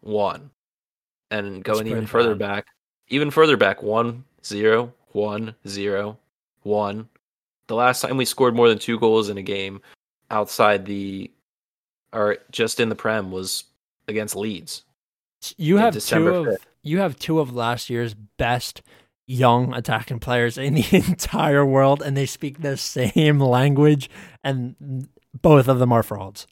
[SPEAKER 2] one, and going even further
[SPEAKER 1] bad.
[SPEAKER 2] back, even further back, one, zero, one, zero, one. The last time we scored more than two goals in a game outside the, or just in the Prem was against Leeds.
[SPEAKER 1] You have
[SPEAKER 2] December
[SPEAKER 1] two of
[SPEAKER 2] 5th.
[SPEAKER 1] you have two of last year's best young attacking players in the entire world, and they speak the same language, and both of them are frauds.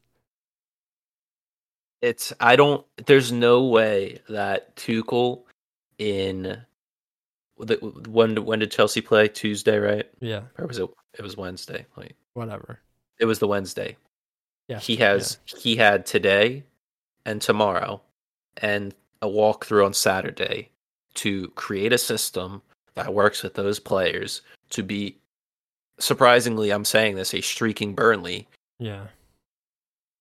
[SPEAKER 2] It's I don't. There's no way that Tuchel in the, when when did Chelsea play Tuesday right
[SPEAKER 1] Yeah,
[SPEAKER 2] or was it it was Wednesday like
[SPEAKER 1] whatever.
[SPEAKER 2] it was the Wednesday
[SPEAKER 1] Yeah,
[SPEAKER 2] he has he had today and tomorrow and a walkthrough on Saturday to create a system that works with those players to be surprisingly I'm saying this a streaking Burnley
[SPEAKER 1] yeah.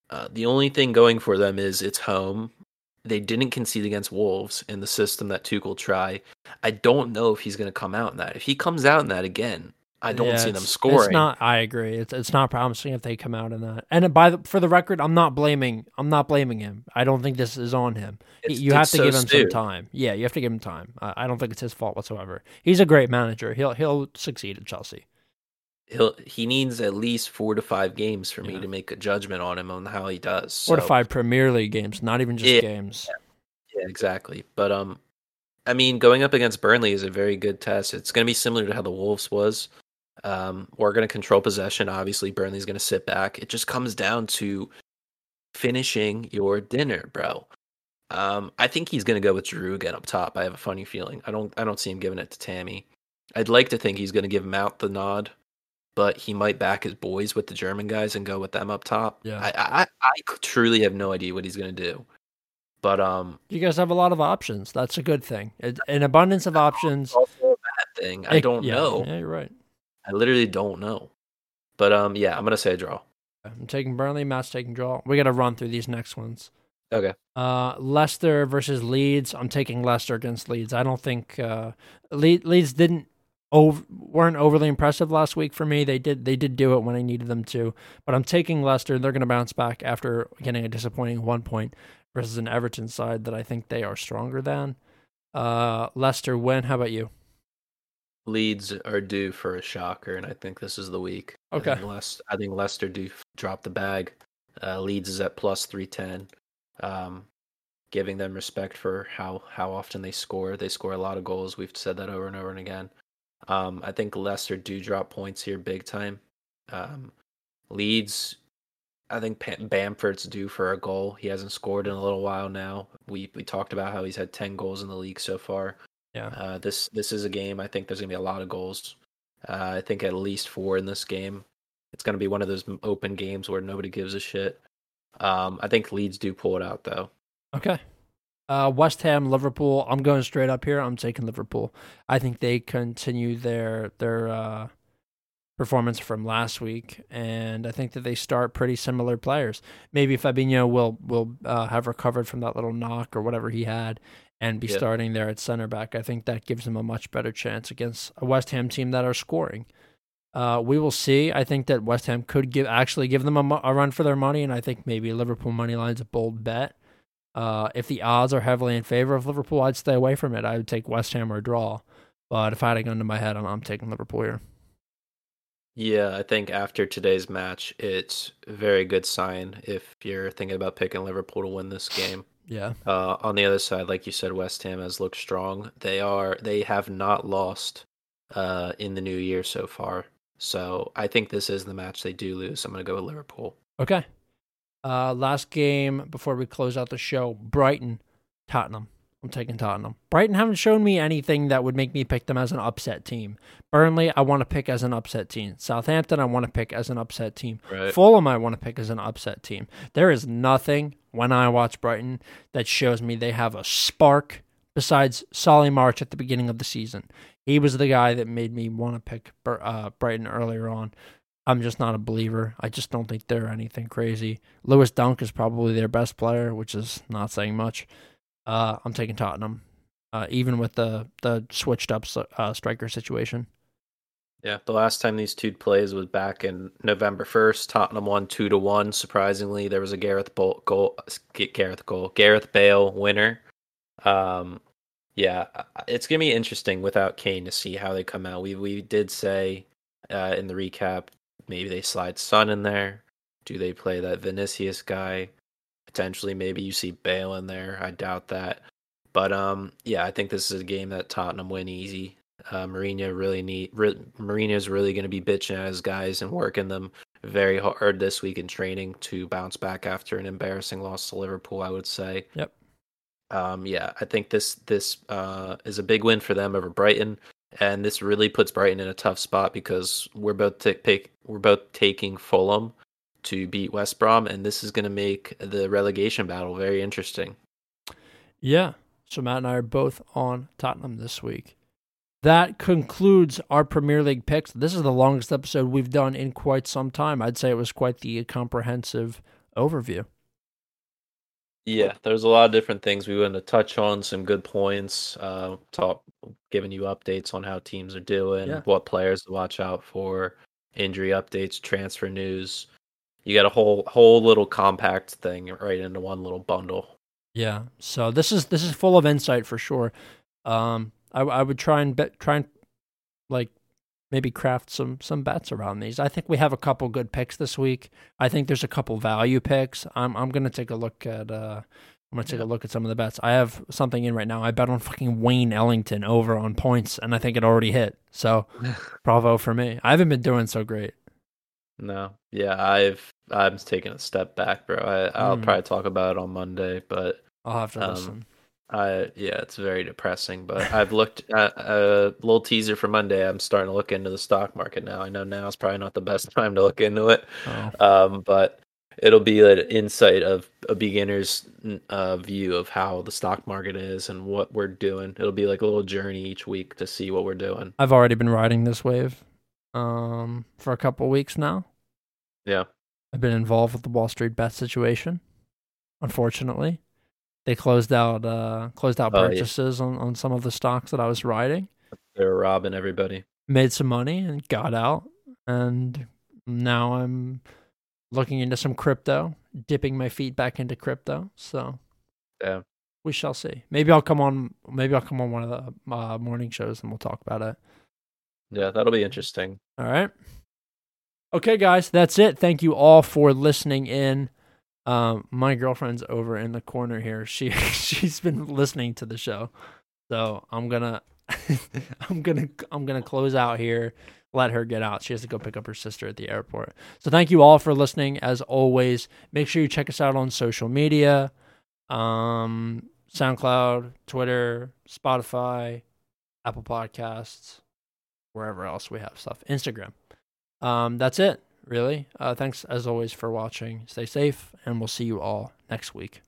[SPEAKER 2] Uh, the only thing going for them is it's home. They didn't concede against Wolves in the system that Tuchel try. I don't know if he's going to come out in that. If he comes out in that again, I don't
[SPEAKER 1] Yeah,
[SPEAKER 2] see them scoring.
[SPEAKER 1] It's not. I agree. It's it's not promising if they come out in that. And by the, for the record, I'm not blaming. I'm not blaming him. I don't think this is on him.
[SPEAKER 2] It's-
[SPEAKER 1] you have to
[SPEAKER 2] so
[SPEAKER 1] give him some time. Yeah, you have to give him time. I, I don't think it's his fault whatsoever. He's a great manager. He'll he'll succeed at Chelsea.
[SPEAKER 2] He'll he needs at least four to five games for me to make a judgment on him on how he does.
[SPEAKER 1] Four to five Premier League games, not even just
[SPEAKER 2] Yeah.
[SPEAKER 1] games.
[SPEAKER 2] Yeah, exactly. But um, I mean, going up against Burnley is a very good test. It's going to be similar to how the Wolves was. Um, we're going to control possession. Obviously, Burnley's going to sit back. It just comes down to finishing your dinner, bro. Um, I think he's going to go with Drew again up top. I have a funny feeling. I don't. I don't see him giving it to Tammy. I'd like to think he's going to give Mount the nod, but he might back his boys with the German guys and go with them up top.
[SPEAKER 1] Yeah.
[SPEAKER 2] I, I, I truly have no idea what he's going to do. But um,
[SPEAKER 1] You guys have a lot of options. That's a good thing. An abundance of options.
[SPEAKER 2] also a bad thing. I don't
[SPEAKER 1] yeah,
[SPEAKER 2] know.
[SPEAKER 1] Yeah, you're right.
[SPEAKER 2] I literally don't know. But um, yeah, I'm gonna say a draw.
[SPEAKER 1] I'm taking Burnley. Matt's taking draw. We got to run through these next ones.
[SPEAKER 2] Okay.
[SPEAKER 1] Uh, Leicester versus Leeds. I'm taking Leicester against Leeds. I don't think uh, Le- Leeds didn't over weren't overly impressive last week for me. They did they did do it when I needed them to, but I'm taking Leicester. They're going to bounce back after getting a disappointing one point versus an Everton side that I think they are stronger than. Uh, Leicester win. How about you?
[SPEAKER 2] Leeds are due for a shocker, and I think this is the week.
[SPEAKER 1] Okay.
[SPEAKER 2] I think, Leic- I think Leicester do drop the bag. Uh, Leeds is at plus three ten. Um, giving them respect for how how often they score. They score a lot of goals. We've said that over and over and again. Um, I think Leicester do drop points here big time. Um, Leeds, I think Bamford's due for a goal. He hasn't scored in a little while now. We we talked about how he's had ten goals in the league so far.
[SPEAKER 1] Yeah.
[SPEAKER 2] Uh, this this is a game. I think there's gonna be a lot of goals. Uh, I think at least four in this game. It's gonna be one of those open games where nobody gives a shit. Um, I think Leeds do pull it out though.
[SPEAKER 1] Okay. Uh, West Ham, Liverpool. I'm going straight up here. I'm taking Liverpool. I think they continue their their uh, performance from last week, and I think that they start pretty similar players. Maybe Fabinho will will uh, have recovered from that little knock or whatever he had, and be
[SPEAKER 2] Yeah.
[SPEAKER 1] starting there at center back. I think that gives them a much better chance against a West Ham team that are scoring. Uh, we will see. I think that West Ham could give actually give them a, a run for their money, and I think maybe Liverpool money line's is a bold bet. Uh, if the odds are heavily in favor of Liverpool, I'd stay away from it. I would take West Ham or a draw. But if I had a gun to my head, I'm, I'm taking Liverpool here.
[SPEAKER 2] Yeah, I think after today's match, it's a very good sign if you're thinking about picking Liverpool to win this game.
[SPEAKER 1] Yeah.
[SPEAKER 2] Uh, on the other side, like you said, West Ham has looked strong. They are they have not lost uh, in the new year so far. So I think this is the match they do lose. I'm going to go with Liverpool.
[SPEAKER 1] Okay. Uh, last game before we close out the show Brighton, Tottenham. I'm taking Tottenham. Brighton haven't shown me anything that would make me pick them as an upset team. Burnley, I want to pick as an upset team. Southampton, I want to pick as an upset team.
[SPEAKER 2] Right.
[SPEAKER 1] Fulham, I want to pick as an upset team. There is nothing when I watch Brighton that shows me they have a spark besides Solly March at the beginning of the season. He was the guy that made me want to pick uh, Brighton earlier on. I'm just not a believer. I just don't think they're anything crazy. Lewis Dunk is probably their best player, which is not saying much. Uh, I'm taking Tottenham, uh, even with the the switched up uh, striker situation.
[SPEAKER 2] Yeah, the last time these two plays was back in November first. Tottenham won two to one. Surprisingly, there was a Gareth Bolt goal, Gareth goal, Gareth Bale winner. Um, yeah, it's gonna be interesting without Kane to see how they come out. We we did say uh, in the recap maybe they slide Son in there. Do they play that Vinicius guy? Potentially, maybe you see Bale in there. I doubt that. But um, yeah, I think this is a game that Tottenham win easy. Uh, Mourinho really need re, Mourinho's really going to be bitching at his guys and working them very hard this week in training to bounce back after an embarrassing loss to Liverpool. I would say.
[SPEAKER 1] Yep.
[SPEAKER 2] Um, yeah, I think this this uh, is a big win for them over Brighton, and this really puts Brighton in a tough spot because we're both t- pick, we're both taking Fulham, to beat West Brom, and this is going to make the relegation battle very interesting.
[SPEAKER 1] Yeah. So Matt and I are both on Tottenham this week. That concludes our Premier League picks. This is the longest episode we've done in quite some time. I'd say it was quite the comprehensive overview.
[SPEAKER 2] Yeah, there's a lot of different things we want to touch on. Some good points. Uh, talk, giving you updates on how teams are doing, yeah. what players to watch out for, injury updates, transfer news you got a whole whole little compact thing right into one little bundle.
[SPEAKER 1] Yeah. So this is this is full of insight for sure. Um, I I would try and bet try and like maybe craft some some bets around these. I think we have a couple good picks this week. I think there's a couple value picks. I'm I'm gonna take a look at uh I'm gonna take a look at some of the bets. I have something in right now. I bet on fucking Wayne Ellington over on points, and I think it already hit. So, bravo for me. I haven't been doing so great.
[SPEAKER 2] No, yeah, I've I'm taking a step back, bro. I I'll mm. probably talk about it on Monday, but
[SPEAKER 1] I'll have to um, listen.
[SPEAKER 2] I yeah, it's very depressing. But I've looked at a little teaser for Monday. I'm starting to look into the stock market now. I know now is probably not the best time to look into it, oh. um, but it'll be an insight of a beginner's uh, view of how the stock market is and what we're doing. It'll be like a little journey each week to see what we're doing.
[SPEAKER 1] I've already been riding this wave um, for a couple weeks now.
[SPEAKER 2] Yeah.
[SPEAKER 1] I've been involved with the Wall Street bet situation. Unfortunately, they closed out uh, closed out purchases oh, yeah. on, on some of the stocks that I was riding.
[SPEAKER 2] They were robbing everybody.
[SPEAKER 1] Made some money and got out, and now I'm looking into some crypto, dipping my feet back into crypto. So,
[SPEAKER 2] yeah,
[SPEAKER 1] we shall see. Maybe I'll come on. Maybe I'll come on one of the uh, morning shows and we'll talk about it.
[SPEAKER 2] Yeah, that'll be interesting.
[SPEAKER 1] All right. Okay, guys, that's it. Thank you all for listening in. Um, my girlfriend's over in the corner here. She she's been listening to the show, so I'm gonna I'm gonna I'm gonna close out here. Let her get out. She has to go pick up her sister at the airport. So thank you all for listening. As always, make sure you check us out on social media, um, SoundCloud, Twitter, Spotify, Apple Podcasts wherever else we have stuff. Instagram. Um, that's it, really. Uh, thanks as always for watching. Stay safe, and we'll see you all next week.